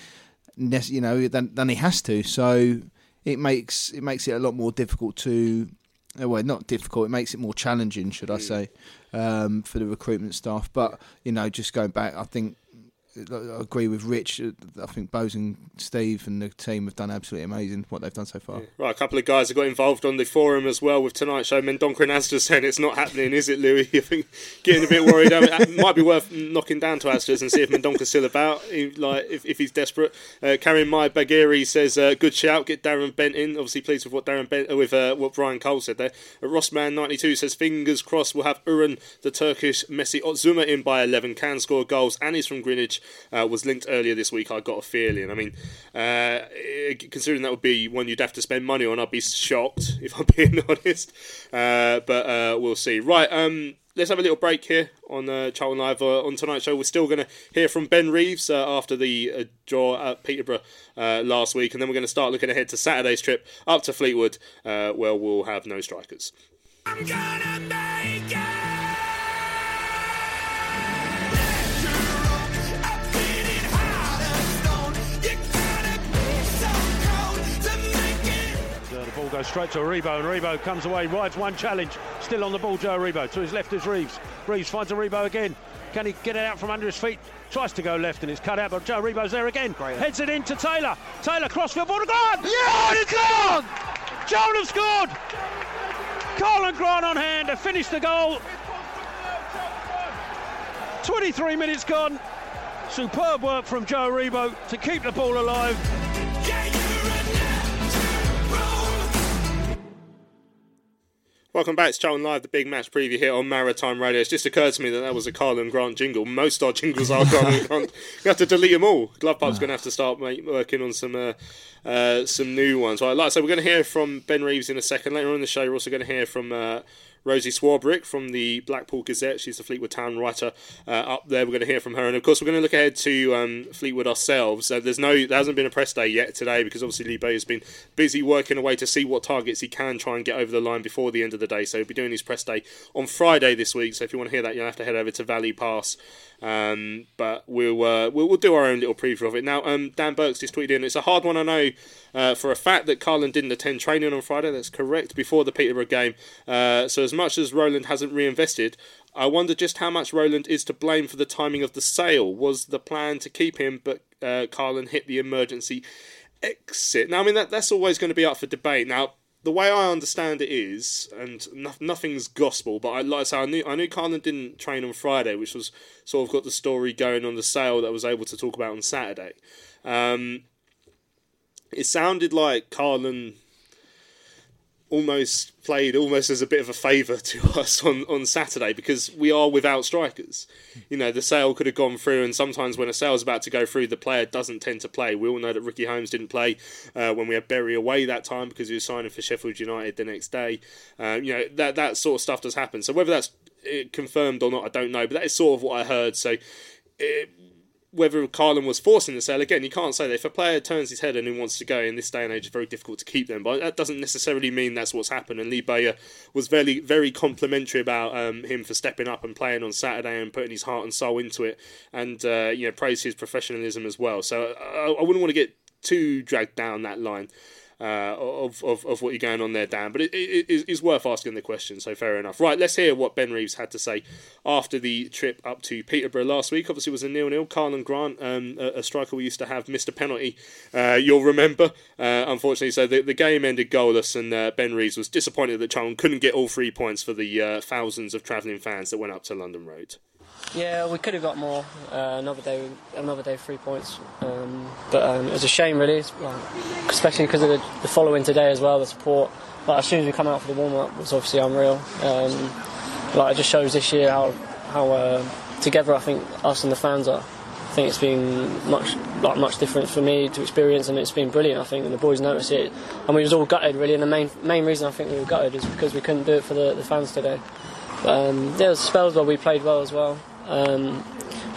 you know, than, than he has to. So it makes it makes it a lot more difficult to. uh, Well, not difficult. It makes it more challenging, should I say, um, for the recruitment staff. But you know, just going back, I think I agree with Rich. I think Bose and Steve and the team have done absolutely amazing what they've done so far. Right, a couple of guys have got involved on the forum as well with tonight's show. Mendonca and Astor saying it's not happening, is it, Louis? (laughs) I think getting a bit worried. I mean, it might be worth knocking down to Astor's and see if Mendonca's still about, like if, if he's desperate. Uh, Karim Mai Bagheri says, uh, "Good shout, get Darren Bent in." Obviously, pleased with what Darren Bent, uh, with uh, what Brian Cole said there. Uh, Rossman ninety two says, "Fingers crossed, we'll have Erhun, the Turkish Messi Oztumer, in by eleven. Can score goals, and he's from Greenwich. Uh, was linked earlier this week. I got a feeling. I mean, uh, considering that would be one you'd have to spend money on, I'd be shocked (laughs) if I'm being (laughs) honest. Uh, but uh, we'll see. Right. Um, let's have a little break here on uh, Charlton Live uh, on tonight's show. We're still going to hear from Ben Reeves uh, after the uh, draw at Peterborough uh, last week, and then we're going to start looking ahead to Saturday's trip up to Fleetwood, where we'll have no strikers. Ball goes straight to Aribo, and Aribo comes away, rides one challenge. Still on the ball, Joe Aribo. To his left is Reeves. Reeves finds Aribo again. Can he get it out from under his feet? Tries to go left and it's cut out, but Joe Aribo's there again. Heads it in to Taylor. Taylor, crossfield ball, gone! Yeah, it's gone! Joel has scored! Karlan Grant on hand to finish the goal. 23 minutes gone. Superb work from Joe Aribo to keep the ball alive. Welcome back to Charlton Live, the big match preview here on Maritime Radio. It's just occurred to me that that was a Karlan Grant jingle. Most our jingles are Karlan Grant. (laughs) You have to delete them all. Glove Pub's going to have to start make, working on some uh, uh, some new ones. Right, like I said, we're going to hear from Ben Reeves in a second. Later on in the show, we're also going to hear from uh, Rosie Swarbrick from the Blackpool Gazette. She's the Fleetwood Town writer uh, up there. We're going to hear from her, and of course, we're going to look ahead to um, Fleetwood ourselves. Uh, there's no, there hasn't been a press day yet today because obviously Lee Bowyer has been busy working away to see what targets he can try and get over the line before the end of the day. So he'll be doing his press day on Friday this week. So if you want to hear that, you'll have to head over to Valley Pass. Um, but we'll, uh, we'll we'll do our own little preview of it now. Um, Dan Burks just tweeted in. It's a hard one, I know, uh, for a fact that Karlan didn't attend training on Friday. That's correct before the Peterborough game. Uh, so as much as Roland hasn't reinvested, I wonder just how much Roland is to blame for the timing of the sale. Was the plan to keep him, but uh, Karlan hit the emergency exit? Now, I mean that that's always going to be up for debate. Now, the way I understand it is, and no, nothing's gospel, but I like I say, I knew I knew Karlan didn't train on Friday, which was sort of got the story going on the sale that I was able to talk about on Saturday. Um, it sounded like Karlan almost played almost as a bit of a favour to (laughs) us on, on Saturday because we are without strikers. You know, the sale could have gone through, and sometimes when a sale's about to go through, the player doesn't tend to play. We all know that Ricky Holmes didn't play uh, when we had Bury away that time because he was signing for Sheffield United the next day. Uh, you know, that, that sort of stuff does happen. So whether that's uh, confirmed or not, I don't know, but that is sort of what I heard. So. It, whether Karlan was forcing the sale again, you can't say that. If a player turns his head and he wants to go in this day and age, it's very difficult to keep them. But that doesn't necessarily mean that's what's happened. And Lee Bowyer was very, very complimentary about um, him for stepping up and playing on Saturday and putting his heart and soul into it, and uh, you know praised his professionalism as well. So I, I wouldn't want to get too dragged down that line. Uh, of, of, of what you're going on there, Dan. But it, it, it is worth asking the question, so fair enough. Right, let's hear what Ben Reeves had to say after the trip up to Peterborough last week. Obviously, was a nil-nil. Karlan Grant, um, a, a, striker we used to have, missed a penalty. Uh, you'll remember, uh, unfortunately. So the, the game ended goalless, and uh, Ben Reeves was disappointed that Charlton couldn't get all three points for the uh, thousands of travelling fans that went up to London Road. Yeah, we could have got more. Uh, another day, another day, three points. Um, but um, it was a shame, really, especially because of the, the, following today as well, the support. But as soon as we come out for the warm up, it was obviously unreal. Um, like it just shows this year how how uh, together I think us and the fans are. I think it's been much like much different for me to experience, and it's been brilliant. I think, and the boys notice it, and we was all gutted really. And the main main reason I think we were gutted is because we couldn't do it for the, the fans today. But um, there was spells where we played well as well. Um,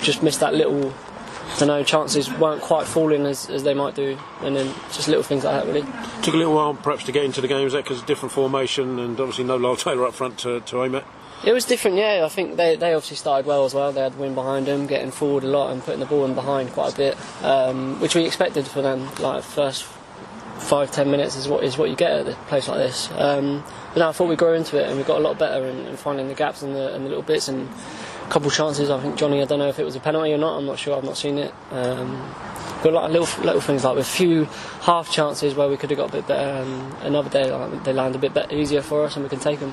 just missed that little, I don't know, chances weren't quite falling as, as they might do, and then just little things like that really. Took a little while perhaps to get into the game, is that because different formation and obviously no Lyle Taylor up front to, to aim at? It was different, yeah. I think they, they obviously started well as well. They had the win behind them, getting forward a lot and putting the ball in behind quite a bit, um, which we expected for them. Like first five ten minutes is what is what you get at a place like this. Um, but no, I thought we grew into it and we got a lot better in, in finding the gaps and the, and the little bits and couple chances. I think Johnny, I don't know if it was a penalty or not. I'm not sure. I've not seen it. Um, got a lot of little little things like with a few half chances where we could have got a bit better. And another day like, they land a bit better, easier for us and we can take them.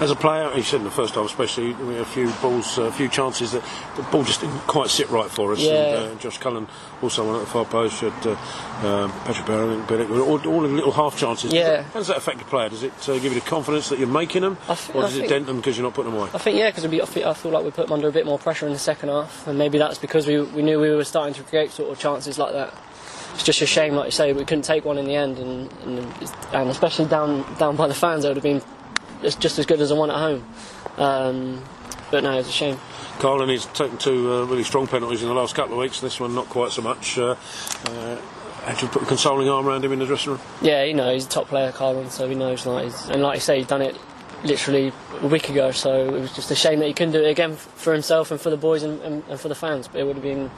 As a player, he said in the first half, especially we had a few balls, a few chances that the ball just didn't quite sit right for us. Yeah. And, uh, Josh Cullen also went at the far post. Had uh, um, Patrick Bauer, Bielik, all, all the little half chances. Yeah. How does that affect the player? Does it uh, give you the confidence that you're making them, I or I does it think- dent them because you're not putting them away? I think yeah, because I feel I feel like we put them under a bit more pressure in the second half, and maybe that's because we, we knew we were starting to create sort of chances like that. It's just a shame, like you say, we couldn't take one in the end, and and, and especially down down by the fans, it would have been just as good as the one at home. Um, but no, it's a shame. Karlan he's taken two uh, really strong penalties in the last couple of weeks. This one not quite so much. Uh, uh, had you put a consoling arm around him in the dressing room? Yeah, you know, he's a top player, Karlan, so he knows. Like, he's, and like you say, he's done it literally a week ago, so it was just a shame that he couldn't do it again for himself and for the boys and, and, and for the fans. But it would have been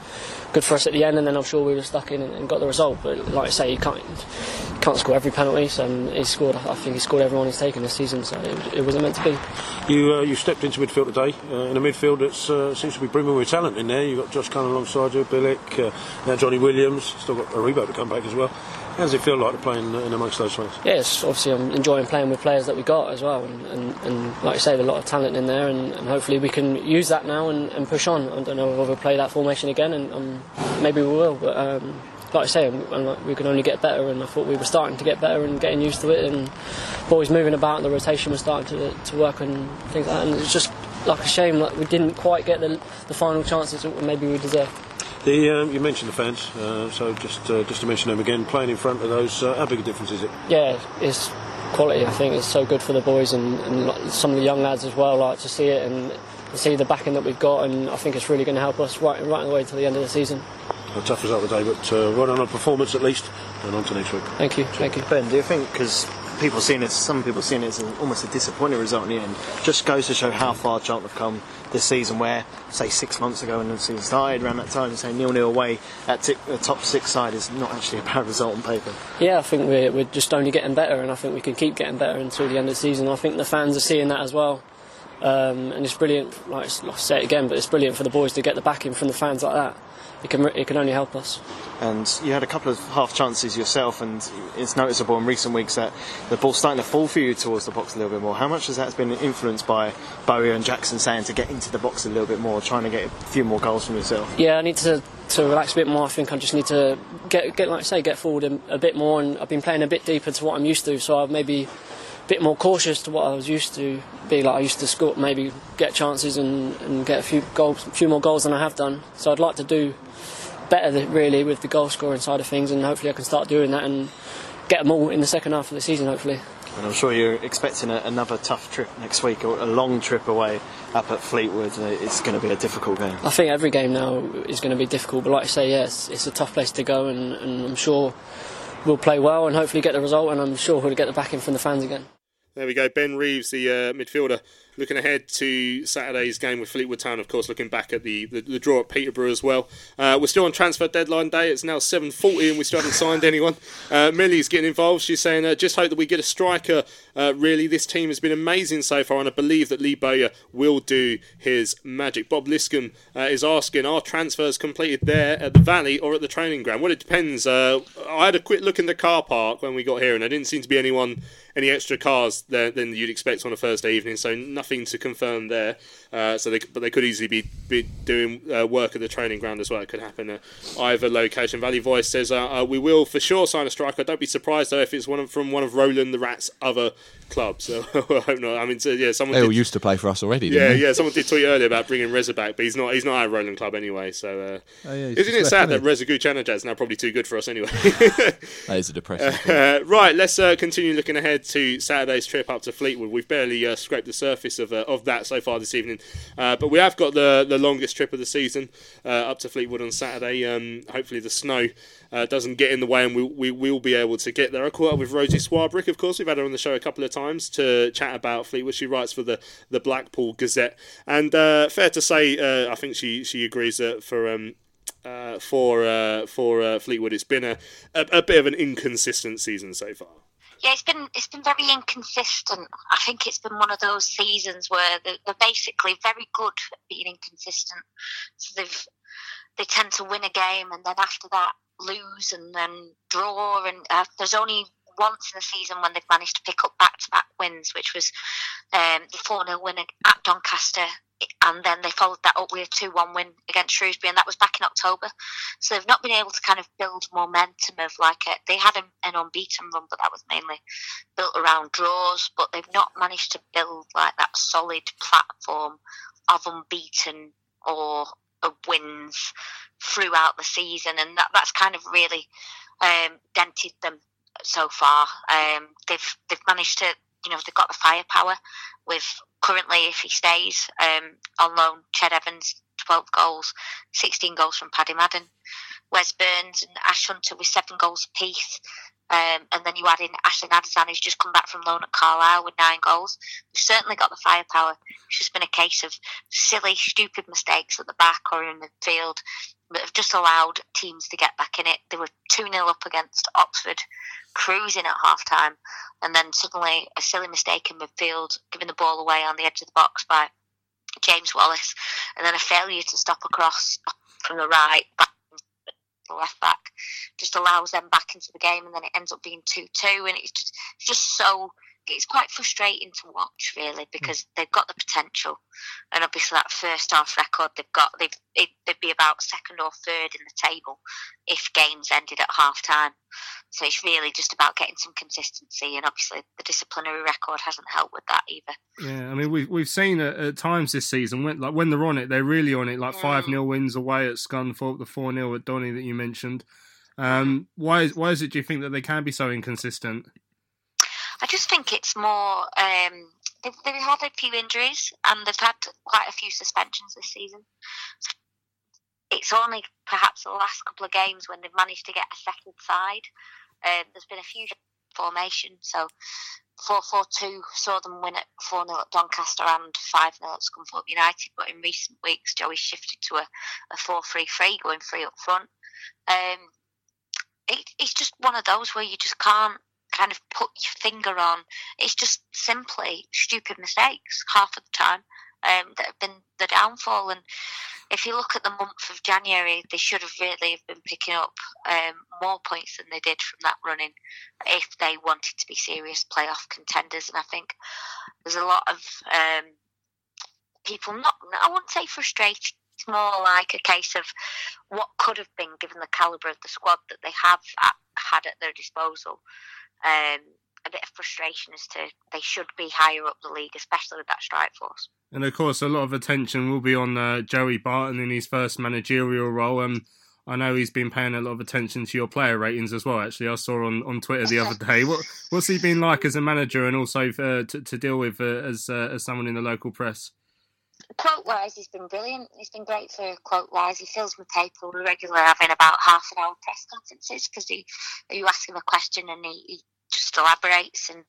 good for us at the end, and then I'm sure we were stuck in and, and got the result. But like I say, you can't you can't score every penalty, so um, he scored. I think he scored everyone he's taken this season, so it, it wasn't meant to be. You uh, you stepped into midfield today uh, in a midfield that uh, seems to be brimming with talent in there. You've got Josh Cullen alongside you, Bielik, uh, now Johnny Williams, still got Aribo to come back as well. How does it feel like to play in, in amongst those players? Yes, obviously I'm enjoying playing with players that we got as well, and, and, and like I say, there's a lot of talent in there, and, and hopefully we can use that now and, and push on. I don't know if we'll play that formation again, and um, maybe we will, but um, like I say, like, we can only get better, and I thought we were starting to get better and getting used to it, and boys moving about, and the rotation was starting to, to work and things like that, and it's just like a shame that we didn't quite get the, the final chances that maybe we deserved. The, um, you mentioned the fans, uh, so just uh, just to mention them again, playing in front of those, uh, how big a difference is it? yeah, it's quality. I think it's so good for the boys and, and some of the young lads as well. Like to see it and see the backing that we've got, and I think it's really going to help us right right the way to the end of the season. A tough result today, but uh, right on a performance at least, and on to next week. Thank you, thank you. Ben, do you think because people seeing it, some people seeing it as an, almost a disappointing result in the end, just goes to show how far Charlton have come this season? Where, say, six months ago when the season started, around that time, say nil nil away at t- the top six side is not actually a bad result on paper. Yeah, I think we're, we're just only getting better, and I think we can keep getting better until the end of the season. I think the fans are seeing that as well. Um, and it's brilliant, like I say it again, but it's brilliant for the boys to get the backing from the fans like that. It can, it can only help us. And you had a couple of half chances yourself, and it's noticeable in recent weeks that the ball's starting to fall for you towards the box a little bit more. How much has that been influenced by Bowyer and Jackson saying to get into the box a little bit more, trying to get a few more goals from yourself? Yeah, I need to, to relax a bit more. I think I just need to get, get like I say, get forward a, a bit more. And I've been playing a bit deeper to what I'm used to, so I've maybe bit more cautious to what I was used to be. Like I used to score, maybe get chances and, and get a few goals, a few more goals than I have done. So I'd like to do better really with the goal scoring side of things, and hopefully I can start doing that and get them all in the second half of the season. Hopefully. And I'm sure you're expecting a, another tough trip next week, or a long trip away up at Fleetwood. Uh, It's going to be a difficult game. I think every game now is going to be difficult, but like I say, yes, it's a tough place to go, and, and I'm sure we'll play well and hopefully get the result, and I'm sure we'll get the backing from the fans again. There we go. Ben Reeves, the uh, midfielder, looking ahead to Saturday's game with Fleetwood Town. Of course, looking back at the, the, the draw at Peterborough as well. Uh, we're still on transfer deadline day. It's now 7:40 and we still haven't signed anyone. Uh, Millie's getting involved. She's saying, uh, "Just hope that we get a striker. Uh, really, this team has been amazing so far, and I believe that Lee Bowyer will do his magic." Bob Liscombe uh, is asking, "Are transfers completed there at the Valley or at the training ground?" Well, it depends. Uh, I had a quick look in the car park when we got here, and there didn't seem to be anyone any extra cars there than you'd expect on a Thursday evening. So nothing to confirm there. Uh, so they, but they could easily be, be doing uh, work at the training ground as well. It could happen at either location. Valley Voice says uh, uh, we will for sure sign a striker. Don't be surprised though if it's one of, from one of Roland the Rat's other clubs. (laughs) So I hope not. I mean, so, yeah, someone They all used to play for us already, yeah, didn't they? yeah. Someone did tweet earlier about bringing Reza back, but he's not. He's not at Roland Club anyway. So uh, Oh, yeah, isn't it sad that? Reza Ghoochannejhad is now probably too good for us anyway? (laughs) That is a depressing. (laughs) Uh, right, let's uh, continue looking ahead to Saturday's trip up to Fleetwood. We've barely uh, scraped the surface of, uh, of that so far this evening. Uh, but we have got the the longest trip of the season uh, up to Fleetwood on Saturday. Um, hopefully the snow uh, doesn't get in the way, and we, we will be able to get there. I caught up with Rosie Swarbrick, of course. We've had her on the show a couple of times to chat about Fleetwood. She writes for the, the Blackpool Gazette, and uh, fair to say, uh, I think she she agrees that for um, uh, for uh, for uh, Fleetwood, it's been a, a, a bit of an inconsistent season so far. Yeah, it's been it's been very inconsistent. I think it's been one of those seasons where they're, they're basically very good at being inconsistent. So they've they tend to win a game and then after that lose and then draw. And uh, there's only once in the season when they've managed to pick up back to back wins, which was um, the 4 0 win at Doncaster. And then they followed that up with a 2 1 win against Shrewsbury, and that was back in October. So they've not been able to kind of build momentum of like a, they had a, an unbeaten run, but that was mainly built around draws. But they've not managed to build like that solid platform of unbeaten or of wins throughout the season, and that, that's kind of really um, dented them so far. Um, they've they've managed to, you know, they've got the firepower with currently, if he stays um, on loan, Ched Evans, 12 goals, 16 goals from Paddy Madden. Wes Burns and Ash Hunter with seven goals apiece. Um, and then you add in Ashley Nadesan, who's just come back from loan at Carlisle with nine goals. We've certainly got the firepower. It's just been a case of silly, stupid mistakes at the back or in the field that have just allowed teams to get back in it. They were 2 0 up against Oxford, cruising at half time, and then suddenly a silly mistake in midfield, giving the ball away on the edge of the box by James Wallace, and then a failure to stop across from the right back the left back just allows them back into the game, and then it ends up being two two, and it's just it's just so it's quite frustrating to watch really hmm. because they've got the potential, and obviously that first half record they've got they've it, they'd be about second or third in the table if games ended at half time. So it's really just about getting some consistency, and obviously the disciplinary record hasn't helped with that either. Yeah, I mean we've we've seen at, at times this season when like when they're on it, they're really on it. Like hmm. five 0 wins away at Scunthorpe, the four 0 at Donny that you mentioned. Hmm. Um, why is why is it? Do you think that they can be so inconsistent? I just think it's more. Um, they've, they've had a few injuries and they've had quite a few suspensions this season. It's only perhaps the last couple of games when they've managed to get a settled side. Um, there's been a few formation, so 4 4 2 saw them win at 4 0 at Doncaster and 5 0 at Scunthorpe United. But in recent weeks, Joey shifted to a, a 4 3 3, going three up front. Um, it, it's just one of those where you just can't kind of put your finger on. It's just simply stupid mistakes half of the time um, that have been the downfall. And if you look at the month of January, they should have really have been picking up um, more points than they did from that running if they wanted to be serious playoff contenders. And I think there's a lot of um, people not I wouldn't say frustrated. It's more like a case of what could have been given the calibre of the squad that they have at, had at their disposal. Um, a bit of frustration as to they should be higher up the league, especially with that strike force. And of course, a lot of attention will be on uh, Joey Barton in his first managerial role. And I know he's been paying a lot of attention to your player ratings as well. Actually, I saw on, on Twitter the other day. What, (laughs) what's he been like as a manager, and also uh, to, to deal with uh, as uh, as someone in the local press? Quote wise, he's been brilliant. He's been great for quote wise. He fills my paper. We're regularly having about half an hour press conferences because he, you ask him a question and he, he just elaborates and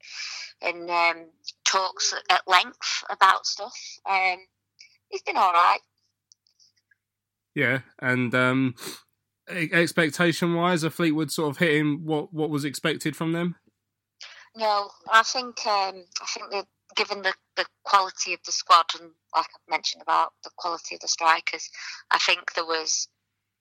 and um, talks at length about stuff. Um, he's been all right. Yeah, and um, expectation wise, are Fleetwood sort of hitting what what was expected from them? No, I think um, I think that given the, the quality of the squad and like I've mentioned about the quality of the strikers, I think there was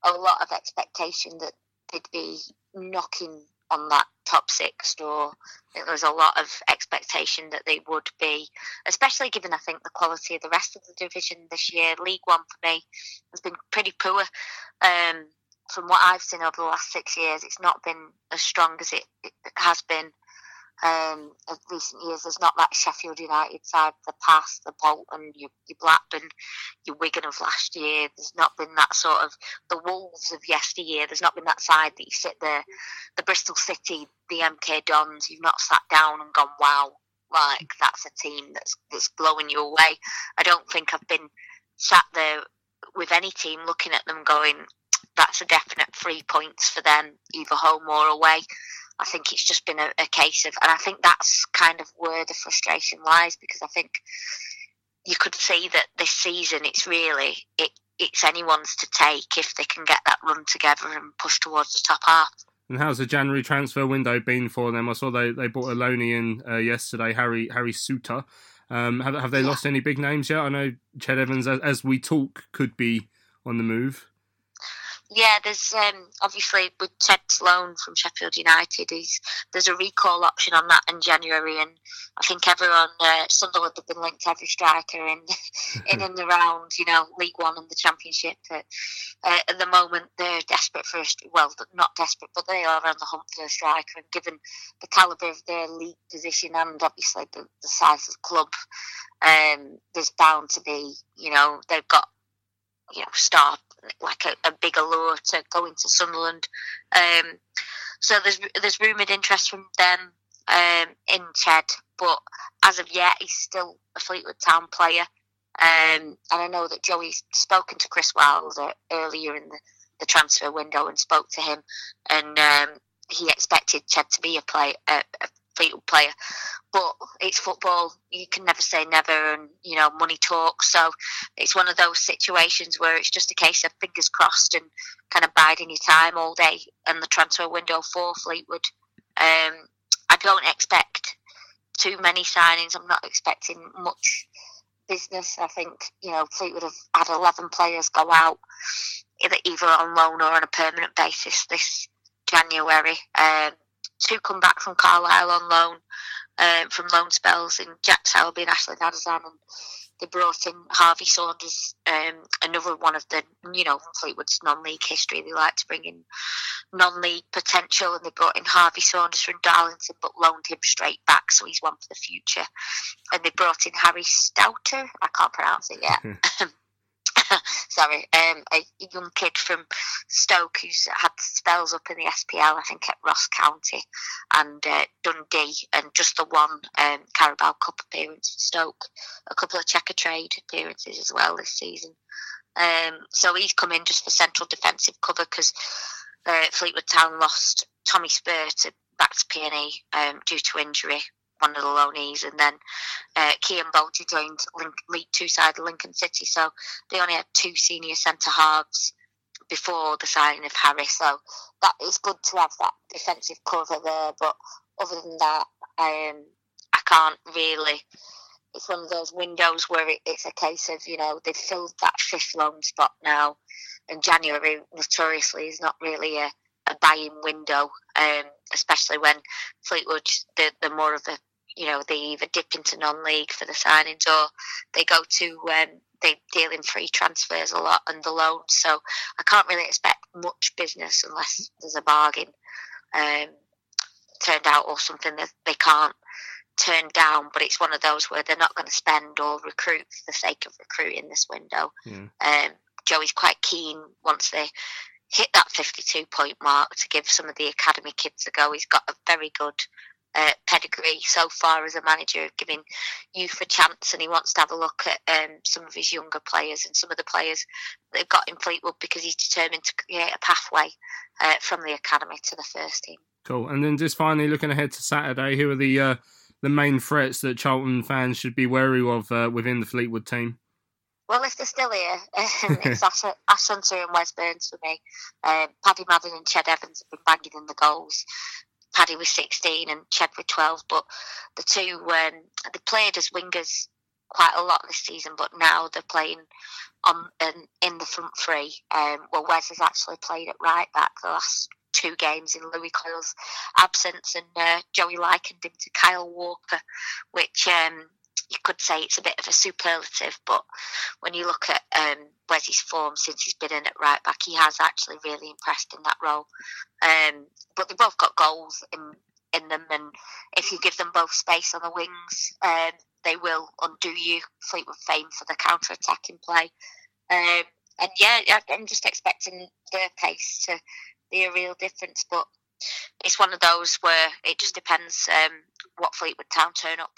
a lot of expectation that they'd be knocking on that top six door. There was a lot of expectation that they would be, especially given I think the quality of the rest of the division this year. League One for me has been pretty poor. Um, from what I've seen over the last six years, it's not been as strong as it, it has been um, of recent years. There's not that Sheffield United side, the past, the Bolton, your, your Blackburn, your Wigan of last year. There's not been that sort of the Wolves of yesteryear. There's not been that side that you sit there, the Bristol City, the MK Dons. You've not sat down and gone, wow, like that's a team that's that's blowing you away. I don't think I've been sat there with any team looking at them going, that's a definite three points for them, either home or away. I think it's just been a, a case of, and I think that's kind of where the frustration lies because I think you could see that this season it's really it it's anyone's to take if they can get that run together and push towards the top half. And how's the January transfer window been for them? I saw they, they bought a loanee in uh, yesterday, Harry Harry Souttar. Um, have have they yeah. lost any big names yet? I know Ched Evans, as, as we talk, could be on the move. Yeah, there's um, obviously with Ched's Sloan from Sheffield United, he's, there's a recall option on that in January, and I think everyone uh, Sunderland have been linked to every striker in (laughs) in (laughs) and around you know League One and the Championship. uh, at the moment, they're desperate for a, striker, well, not desperate, but they are on the hunt for a striker, and given the calibre of their league position and obviously the, the size of the club, um, there's bound to be you know they've got you know, star like a, a big allure to go into Sunderland. Um, so there's there's rumoured interest from them um, in Ched, but as of yet, he's still a Fleetwood Town player. Um, and I know that Joey's spoken to Chris Wilder earlier in the, the transfer window and spoke to him, and um, he expected Ched to be a play a, a Player. But it's football. You can never say never, and you know money talks. So it's one of those situations where it's just a case of fingers crossed and kind of biding your time all day and the transfer window for Fleetwood. Um, I don't expect too many signings. I'm not expecting much business. I think you know Fleetwood have had 11 players go out either either on loan or on a permanent basis this January. Um, two come back from Carlisle on loan um, from loan spells in Jack Sowerby and Ashley Nadesan and they brought in Harvey Saunders, um, another one of the, you know, Fleetwood's non-league history. They like to bring in non-league potential, and they brought in Harvey Saunders from Darlington, but loaned him straight back, so he's one for the future. And they brought in Harry Stouter. I can't pronounce it yet. (laughs) (laughs) sorry, um, a young kid from Stoke who's had spells up in the SPL, I think at Ross County and uh, Dundee, and just the one um, Carabao Cup appearance for Stoke, a couple of Checkatrade appearances as well this season. Um, so he's come in just for central defensive cover because uh, Fleetwood Town lost Tommy Spurr to, back to PNE um, due to injury one of the loanees, and then uh, Cian Bolger joined Link, League Two side Lincoln City. So they only had two senior centre halves before the signing of Harris. So that is good to have that defensive cover there. But other than that, um, I can't really. It's one of those windows where it, it's a case of you know they've filled that fifth loan spot now, and January notoriously is not really a a buying window, um, especially when Fleetwood they're, they're, more of a you know they either dip into non-league for the signings or they go to um, they deal in free transfers a lot and the loans. So I can't really expect much business unless there's a bargain um, turned out or something that they can't turn down. But it's one of those where they're not going to spend or recruit for the sake of recruiting this window. Mm. Um, Joey's quite keen once they hit that 52 point mark to give some of the academy kids a go. He's got a very good uh, pedigree so far as a manager, of giving youth a chance, and he wants to have a look at um, some of his younger players and some of the players they've got in Fleetwood because he's determined to create a pathway uh, from the academy to the first team. Cool. And then just finally looking ahead to Saturday, who are the uh, the main threats that Charlton fans should be wary of uh, within the Fleetwood team? Well, if they're still here, (laughs) um, it's (laughs) Ash, Ash Hunter and Wes Burns for me. Um, Paddy Madden and Ched Evans have been banging in the goals. Paddy was 16 and Ched was 12, but the two, um, they played as wingers quite a lot this season, but now they're playing on in, in the front three. Um, well, Wes has actually played at right back the last two games in Lewie Coyle's absence, and uh, Joey likened him to Kyle Walker, which um, you could say it's a bit of a superlative, but when you look at um, Wesley's form since he's been in at right back, he has actually really impressed in that role. Um, but they both got goals in in them, and if you give them both space on the wings, um, they will undo you. Fleetwood fame for the counter attacking play. Um, and yeah, I'm just expecting their pace to be a real difference, but it's one of those where it just depends um, what Fleetwood Town turn up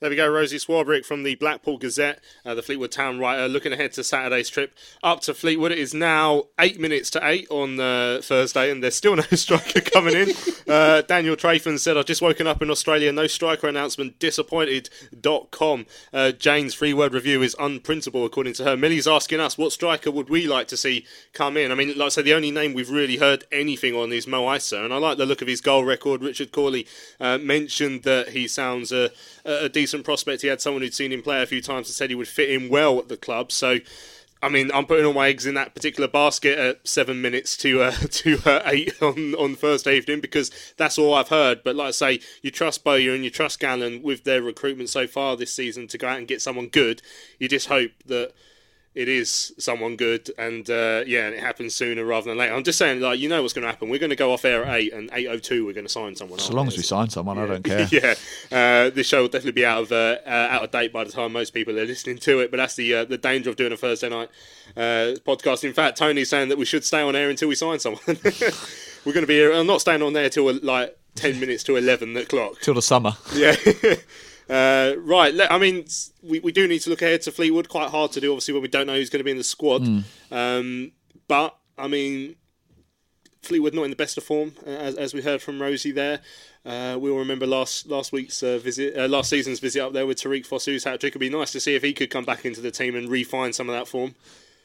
There we go, Rosie Swarbrick from the Blackpool Gazette, uh, the Fleetwood Town writer, looking ahead to Saturday's trip up to Fleetwood. It is now eight minutes to eight on uh, Thursday, and there's still no (laughs) striker coming in. Uh, Daniel Trayford said, I've just woken up in Australia, no striker announcement, disappointed.com. Uh, Jane's free word review is unprintable, according to her. Millie's asking us, what striker would we like to see come in? I mean, like I said, the only name we've really heard anything on is Mo Eisa, and I like the look of his goal record. Richard Cawley uh, mentioned that he sounds a, a decent prospect. He had someone who'd seen him play a few times and said he would fit in well at the club. So, I mean, I'm putting all my eggs in that particular basket at seven minutes to uh, (laughs) to uh, eight on on Thursday evening because that's all I've heard. But like I say, you trust Bowyer and you trust Gallen with their recruitment so far this season to go out and get someone good. You just hope that it is someone good, and uh, yeah, and it happens sooner rather than later. I'm just saying, like, you know what's going to happen. We're going to go off air at eight, and eight oh two, we're going to sign someone. So long as we sign someone, yeah. I don't care. (laughs) yeah, uh, this show will definitely be out of uh, uh, out of date by the time most people are listening to it. But that's the uh, the danger of doing a Thursday night uh, podcast. In fact, Tony's saying that we should stay on air until we sign someone. (laughs) we're going to be here. I'm not staying on there till like ten minutes to eleven o'clock till the summer. Yeah. (laughs) Uh, right, I mean, we, we do need to look ahead to Fleetwood. Quite hard to do, obviously, when we don't know who's going to be in the squad. Mm. Um, but I mean, Fleetwood not in the best of form, as, as we heard from Rosie there. Uh, we all remember last last week's uh, visit, uh, last season's visit up there with Tariq Fosu's hat trick. It'd be nice to see if he could come back into the team and refine some of that form.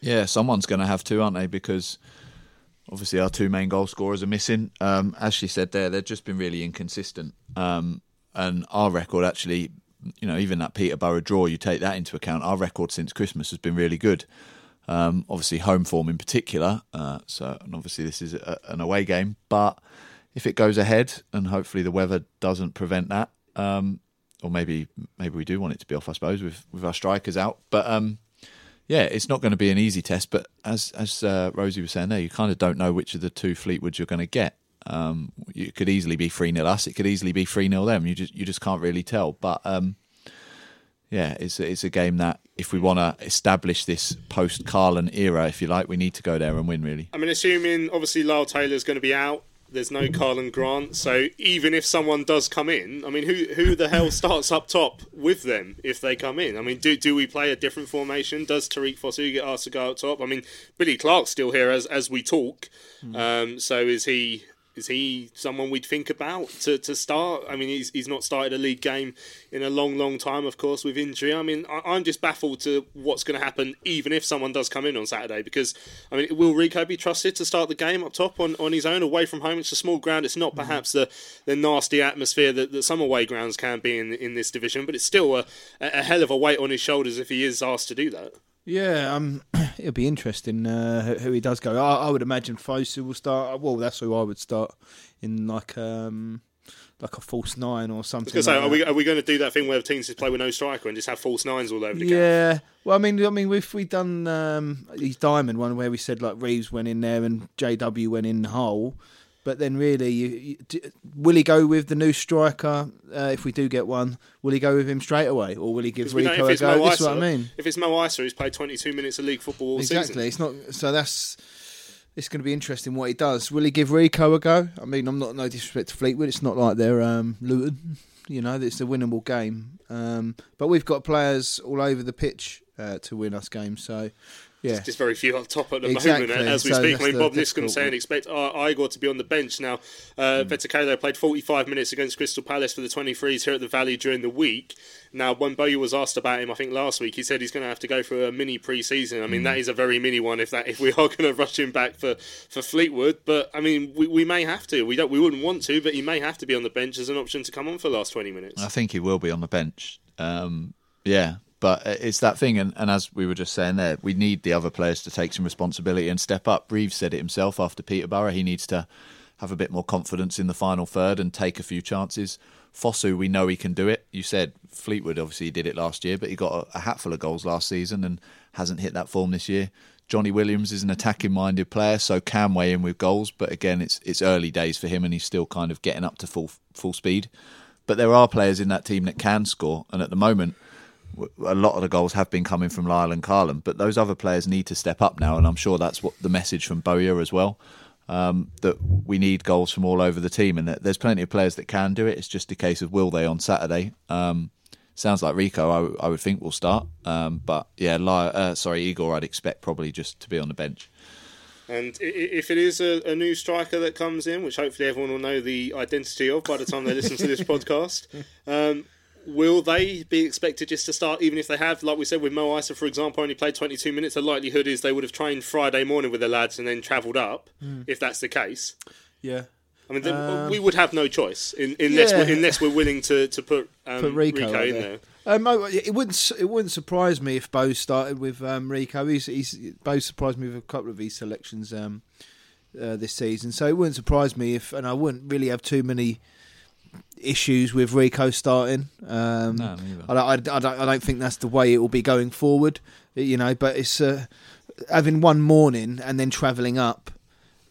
Yeah, someone's going to have to, aren't they? Because obviously our two main goal scorers are missing. Um, as she said there, they've just been really inconsistent. Um, and our record actually, you know, even that Peterborough draw, you take that into account. Our record since Christmas has been really good. Um, obviously, home form in particular. Uh, so, and obviously, this is a, an away game. But if it goes ahead, and hopefully the weather doesn't prevent that, um, or maybe maybe we do want it to be off, I suppose, with with our strikers out. But um, yeah, it's not going to be an easy test. But as as uh, Rosie was saying there, you kind of don't know which of the two Fleetwoods you're going to get. Um, it could easily be three 0 us. It could easily be three 0 them. You just you just can't really tell. But um, yeah, it's it's a game that if we want to establish this post Karlan era, if you like, we need to go there and win. Really. I mean, assuming obviously Lyle Taylor's going to be out. There's no Karlan Grant, so even if someone does come in, I mean, who who the hell starts up top with them if they come in? I mean, do do we play a different formation? Does Tariq Fosu get asked to go up top? I mean, Billy Clarke's still here as as we talk, um, so is he is he someone we'd think about to, to start? I mean, he's he's not started a league game in a long, long time, of course, with injury. I mean, I, am just baffled to what's going to happen, even if someone does come in on Saturday. Because I mean, will Reeco be trusted to start the game up top on, on his own, away from home? It's a small ground. It's not perhaps the, the nasty atmosphere that, that some away grounds can be in in this division, but it's still a, a hell of a weight on his shoulders if he is asked to do that. Yeah, um, (clears throat) it'll be interesting uh, who he does go. I, I would imagine Fosu will start. Well, that's who I would start in like um, like a false nine or something. Like say, are we are we going to do that thing where teams just play with no striker and just have false nines all over the game? Yeah. Well, I mean, I mean, if we done um, his diamond one where we said like Reeves went in there and JW went in the hole, but then really, you, you, d- will he go with the new striker uh, if we do get one? Will he go with him straight away, or will he give Reeco a go? Mo This is what I mean. If it's Mo Eisa, who's played 22 minutes of league football all Exactly. season. It's not. So that's. It's going to be interesting what he does. Will he give Reeco a go? I mean, I'm not no disrespect to Fleetwood. It's not like they're um, Luton. You know, it's a winnable game. Um, but we've got players all over the pitch uh, to win us games. So, yeah. There's just very few up top at the Exactly. moment as we So speak. I mean, Bob difficult saying expect I- Igor to be on the bench now. Uh. Vetokele played 45 minutes against Crystal Palace for the 23s here at the Valley during the week. Now, when Bowyer was asked about him, I think last week, he said he's going to have to go for a mini pre-season. I mean, Hmm. that is a very mini one if that if we (laughs) are going to rush him back for, for Fleetwood. But I mean, we, we may have to. We don't. We wouldn't want to, but he may have to be on the bench as an option to come on for the last 20 minutes. I think he will be on the bench. Um, yeah, but uh, it's that thing, and, and as we were just saying there, we need the other players to take some responsibility and step up. Reeves said it himself after Peterborough. He needs to have a bit more confidence in the final third and take a few chances. Fosu, we know he can do it. You said Fleetwood obviously did it last year, but he got a, a hatful of goals last season and hasn't hit that form this year. Johnny Williams is an attacking minded player, so can weigh in with goals, but again, it's it's early days for him, and he's still kind of getting up to full full speed. But there are players in that team that can score, and at the moment, a lot of the goals have been coming from Lyle and Karlan. But those other players need to step up now, and I'm sure that's what the message from Bowyer as well. Um, that we need goals from all over the team, and that there's plenty of players that can do it. It's just a case of will they on Saturday. Um, sounds like Reeco. I, w- I would think will start. Um, but yeah, Li- uh, sorry, Igor. I'd expect probably just to be on the bench. And if it is a, a new striker that comes in, which hopefully everyone will know the identity of by the time they listen to this (laughs) podcast, um, will they be expected just to start, even if they have, like we said with Mo Eisa, for example, only played 22 minutes? The likelihood is they would have trained Friday morning with the lads and then travelled up, Mm. if that's the case. Yeah. I mean, Um, we would have no choice in, unless, Yeah. we're, unless we're willing to, to put, um, Put Reeco, out in there. there. Um, it wouldn't it wouldn't surprise me if Bo started with um, Reeco. He's, he's Bo surprised me with a couple of his selections um, uh, this season, so it wouldn't surprise me if, and I wouldn't really have too many issues with Reeco starting. Um, No. I, don't, I, don't, I don't think that's the way it will be going forward. You know, but it's uh, having one morning and then travelling up.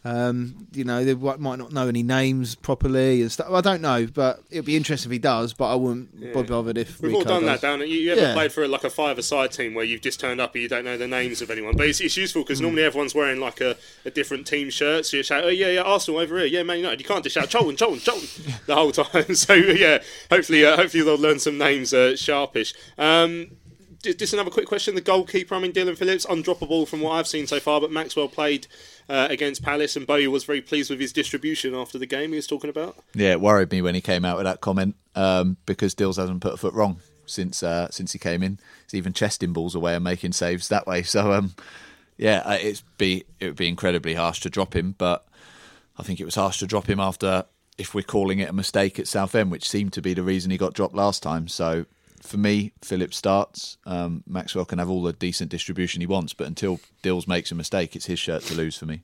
Um, you know, they might not know any names properly and stuff. I don't know, but it'd be interesting if he does. But I wouldn't Yeah. be bothered if We've Reeco all done does. that, down. You, you ever Yeah. played for like a five-a-side team where you've just turned up and you don't know the names of anyone? But it's, it's useful because Hmm. normally everyone's wearing like a, a different team shirt, so you shout, "Oh yeah, yeah, Arsenal over here, yeah, Man United." You can't just shout "Cholton, Cholton, Cholton" the whole (laughs) time. (laughs) So yeah, hopefully, uh, hopefully they'll learn some names uh, sharpish. Um, just, another quick question: the goalkeeper, I mean, Dillon Phillips, undroppable from what I've seen so far, but Maxwell played. Uh, against Palace, and Bowyer was very pleased with his distribution after the game he was talking about. Yeah, it worried me when he came out with that comment um, because Dills hasn't put a foot wrong since uh, since he came in. He's even chesting balls away and making saves that way. (laughs) So um, yeah, uh, it's be it would be incredibly harsh to drop him, but I think it was harsh to drop him after if we're calling it a mistake at Southend, which seemed to be the reason he got dropped last time. So for me, Phillips starts. Um, Maxwell can have all the decent distribution he wants, but until Dills makes a mistake, it's his shirt to lose for me.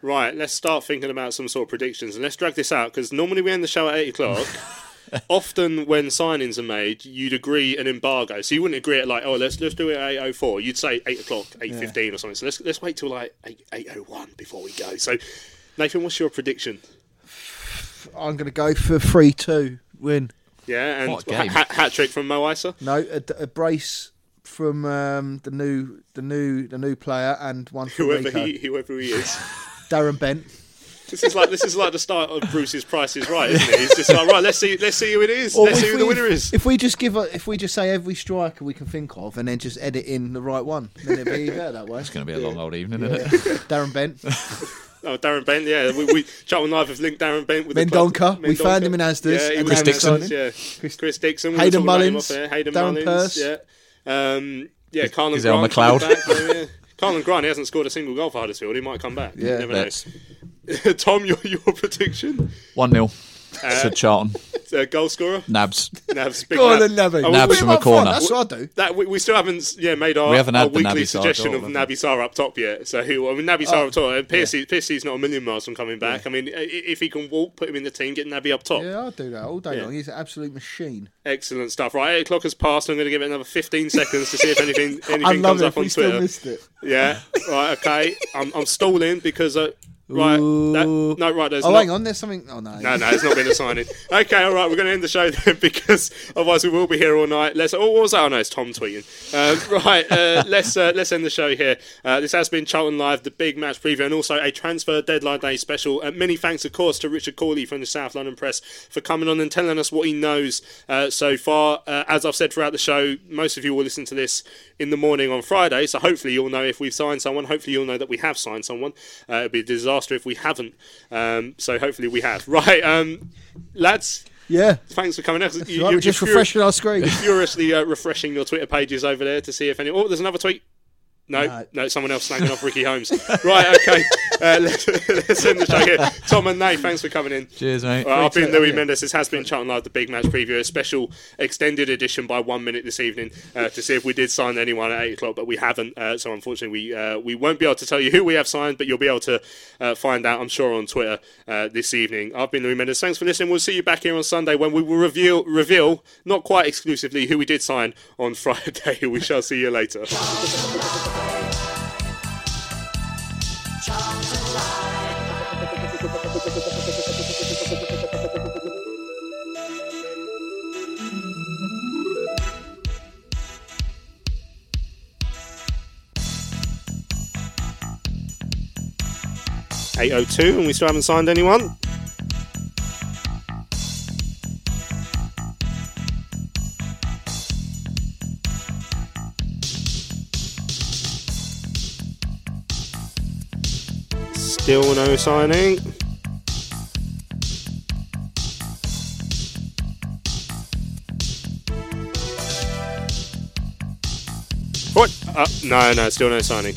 Right, let's start thinking about some sort of predictions and let's drag this out because normally we end the show at 8 o'clock. (laughs) Often when signings are made, you'd agree an embargo. So you wouldn't agree at like, oh, let's let's do it at 8.04. You'd say 8 o'clock, 8.15 or something. So let's, let's wait till like 8, 8.01 before we go. So, Nathan, what's your prediction? I'm going to go for three two win. Yeah, and What a game. hat trick from Mo Eisa. No, a, a brace from um, the new the new the new player and one from Whoever Reeco. he, whoever he is. (laughs) Darren Bent. This is like this is like the start of Bruce's Price is Right, isn't it? It's just like right, let's see, let's see who it is. Or let's see who the winner is. If we just give a, if we just say every striker we can think of and then just edit in the right one, then it'd be better that way. It's going to be a long old evening, isn't it? Darren Bent, (laughs) Oh, Darren Bent, yeah. We, we Charlton Live have linked Darren Bent with the club. Mendonca. We found him in Asda's Yeah, he and was then in we signed Asda's, him. Yeah. Chris, Dixon. We Hayden were talking Mullins, off there. Hayden Darren Mullins. Pearce. Yeah. Um, yeah, Karlan Gazelle Grant. McLeod. Back, yeah. Karlan Grant, he hasn't scored a single goal for Huddersfield. He might come back. Yeah, never let's. know. (laughs) Tom, your, your prediction? 1 0 Uh, to Charlton. Uh, goal scorer? Nabs. Nabs. Big Go on Nab. then, Nabby. Oh, Nabs we- from a Might corner. That's what I do. That we, we still haven't yeah made our, We haven't our had the weekly Naby Sarr suggestion goal, of have Naby Sarr up top yet. So who? I mean, Naby Oh, Sarr up top. And Piercy, Piercy's not a million miles from coming back. I mean, i- if he can walk, put him in the team, get Naby up top. Yeah, I'll do that all day Yeah. long. He's an absolute machine. Excellent stuff. Right, eight o'clock has passed. I'm going to give it another 15 seconds to see if anything (laughs) anything I love comes it. up if on We Twitter. still missed it. Yeah. Right. Okay. I'm, I'm stalling because uh, right. That, no. Right. There's Oh, not, hang on. There's something. Oh no. No, no, it's not been a signing. (laughs) Okay, all right, we're going to end the show then (laughs) because otherwise we will be here all night. Let's. Oh, what was that? Oh no, it's Tom tweeting. Um, (laughs) right, uh, let's uh, let's end the show here. Uh, this has been Charlton Live, the big match preview, and also a transfer deadline day special. Uh, many thanks, of course, to Richard Cawley from the South London Press for coming on and telling us what he knows uh, so far. Uh, as I've said throughout the show, most of you will listen to this in the morning on Friday, so hopefully you'll know if we've signed someone. Hopefully you'll know that we have signed someone. Uh, it'd be a disaster if we haven't. Um, so hopefully we have. (laughs) Right, um, lads. Yeah. Thanks for coming out. right, we're just refreshing our screen. you're furiously uh, refreshing your Twitter pages over there to see if any. Oh, there's another tweet. No, No. no, someone else snagging off Ricky Holmes. right, okay. (laughs) Uh, let's, let's end the show here. Tom and Nate, thanks for coming in. Cheers, mate. Well, I've been Great to Louis. Mendes. This has been Charlton Live, the big match preview, a special extended edition by one minute this evening uh, to see if we did sign anyone at eight o'clock, but we haven't. Uh, so unfortunately, we uh, we won't be able to tell you who we have signed, but you'll be able to uh, find out, I'm sure, on Twitter uh, this evening. I've been Louis Mendes. Thanks for listening. We'll see you back here on Sunday when we will reveal reveal not quite exclusively who we did sign on (laughs) Friday. we shall see you later. 802 and we still haven't signed anyone. Still no signing. What? Uh, no, no, still no signing.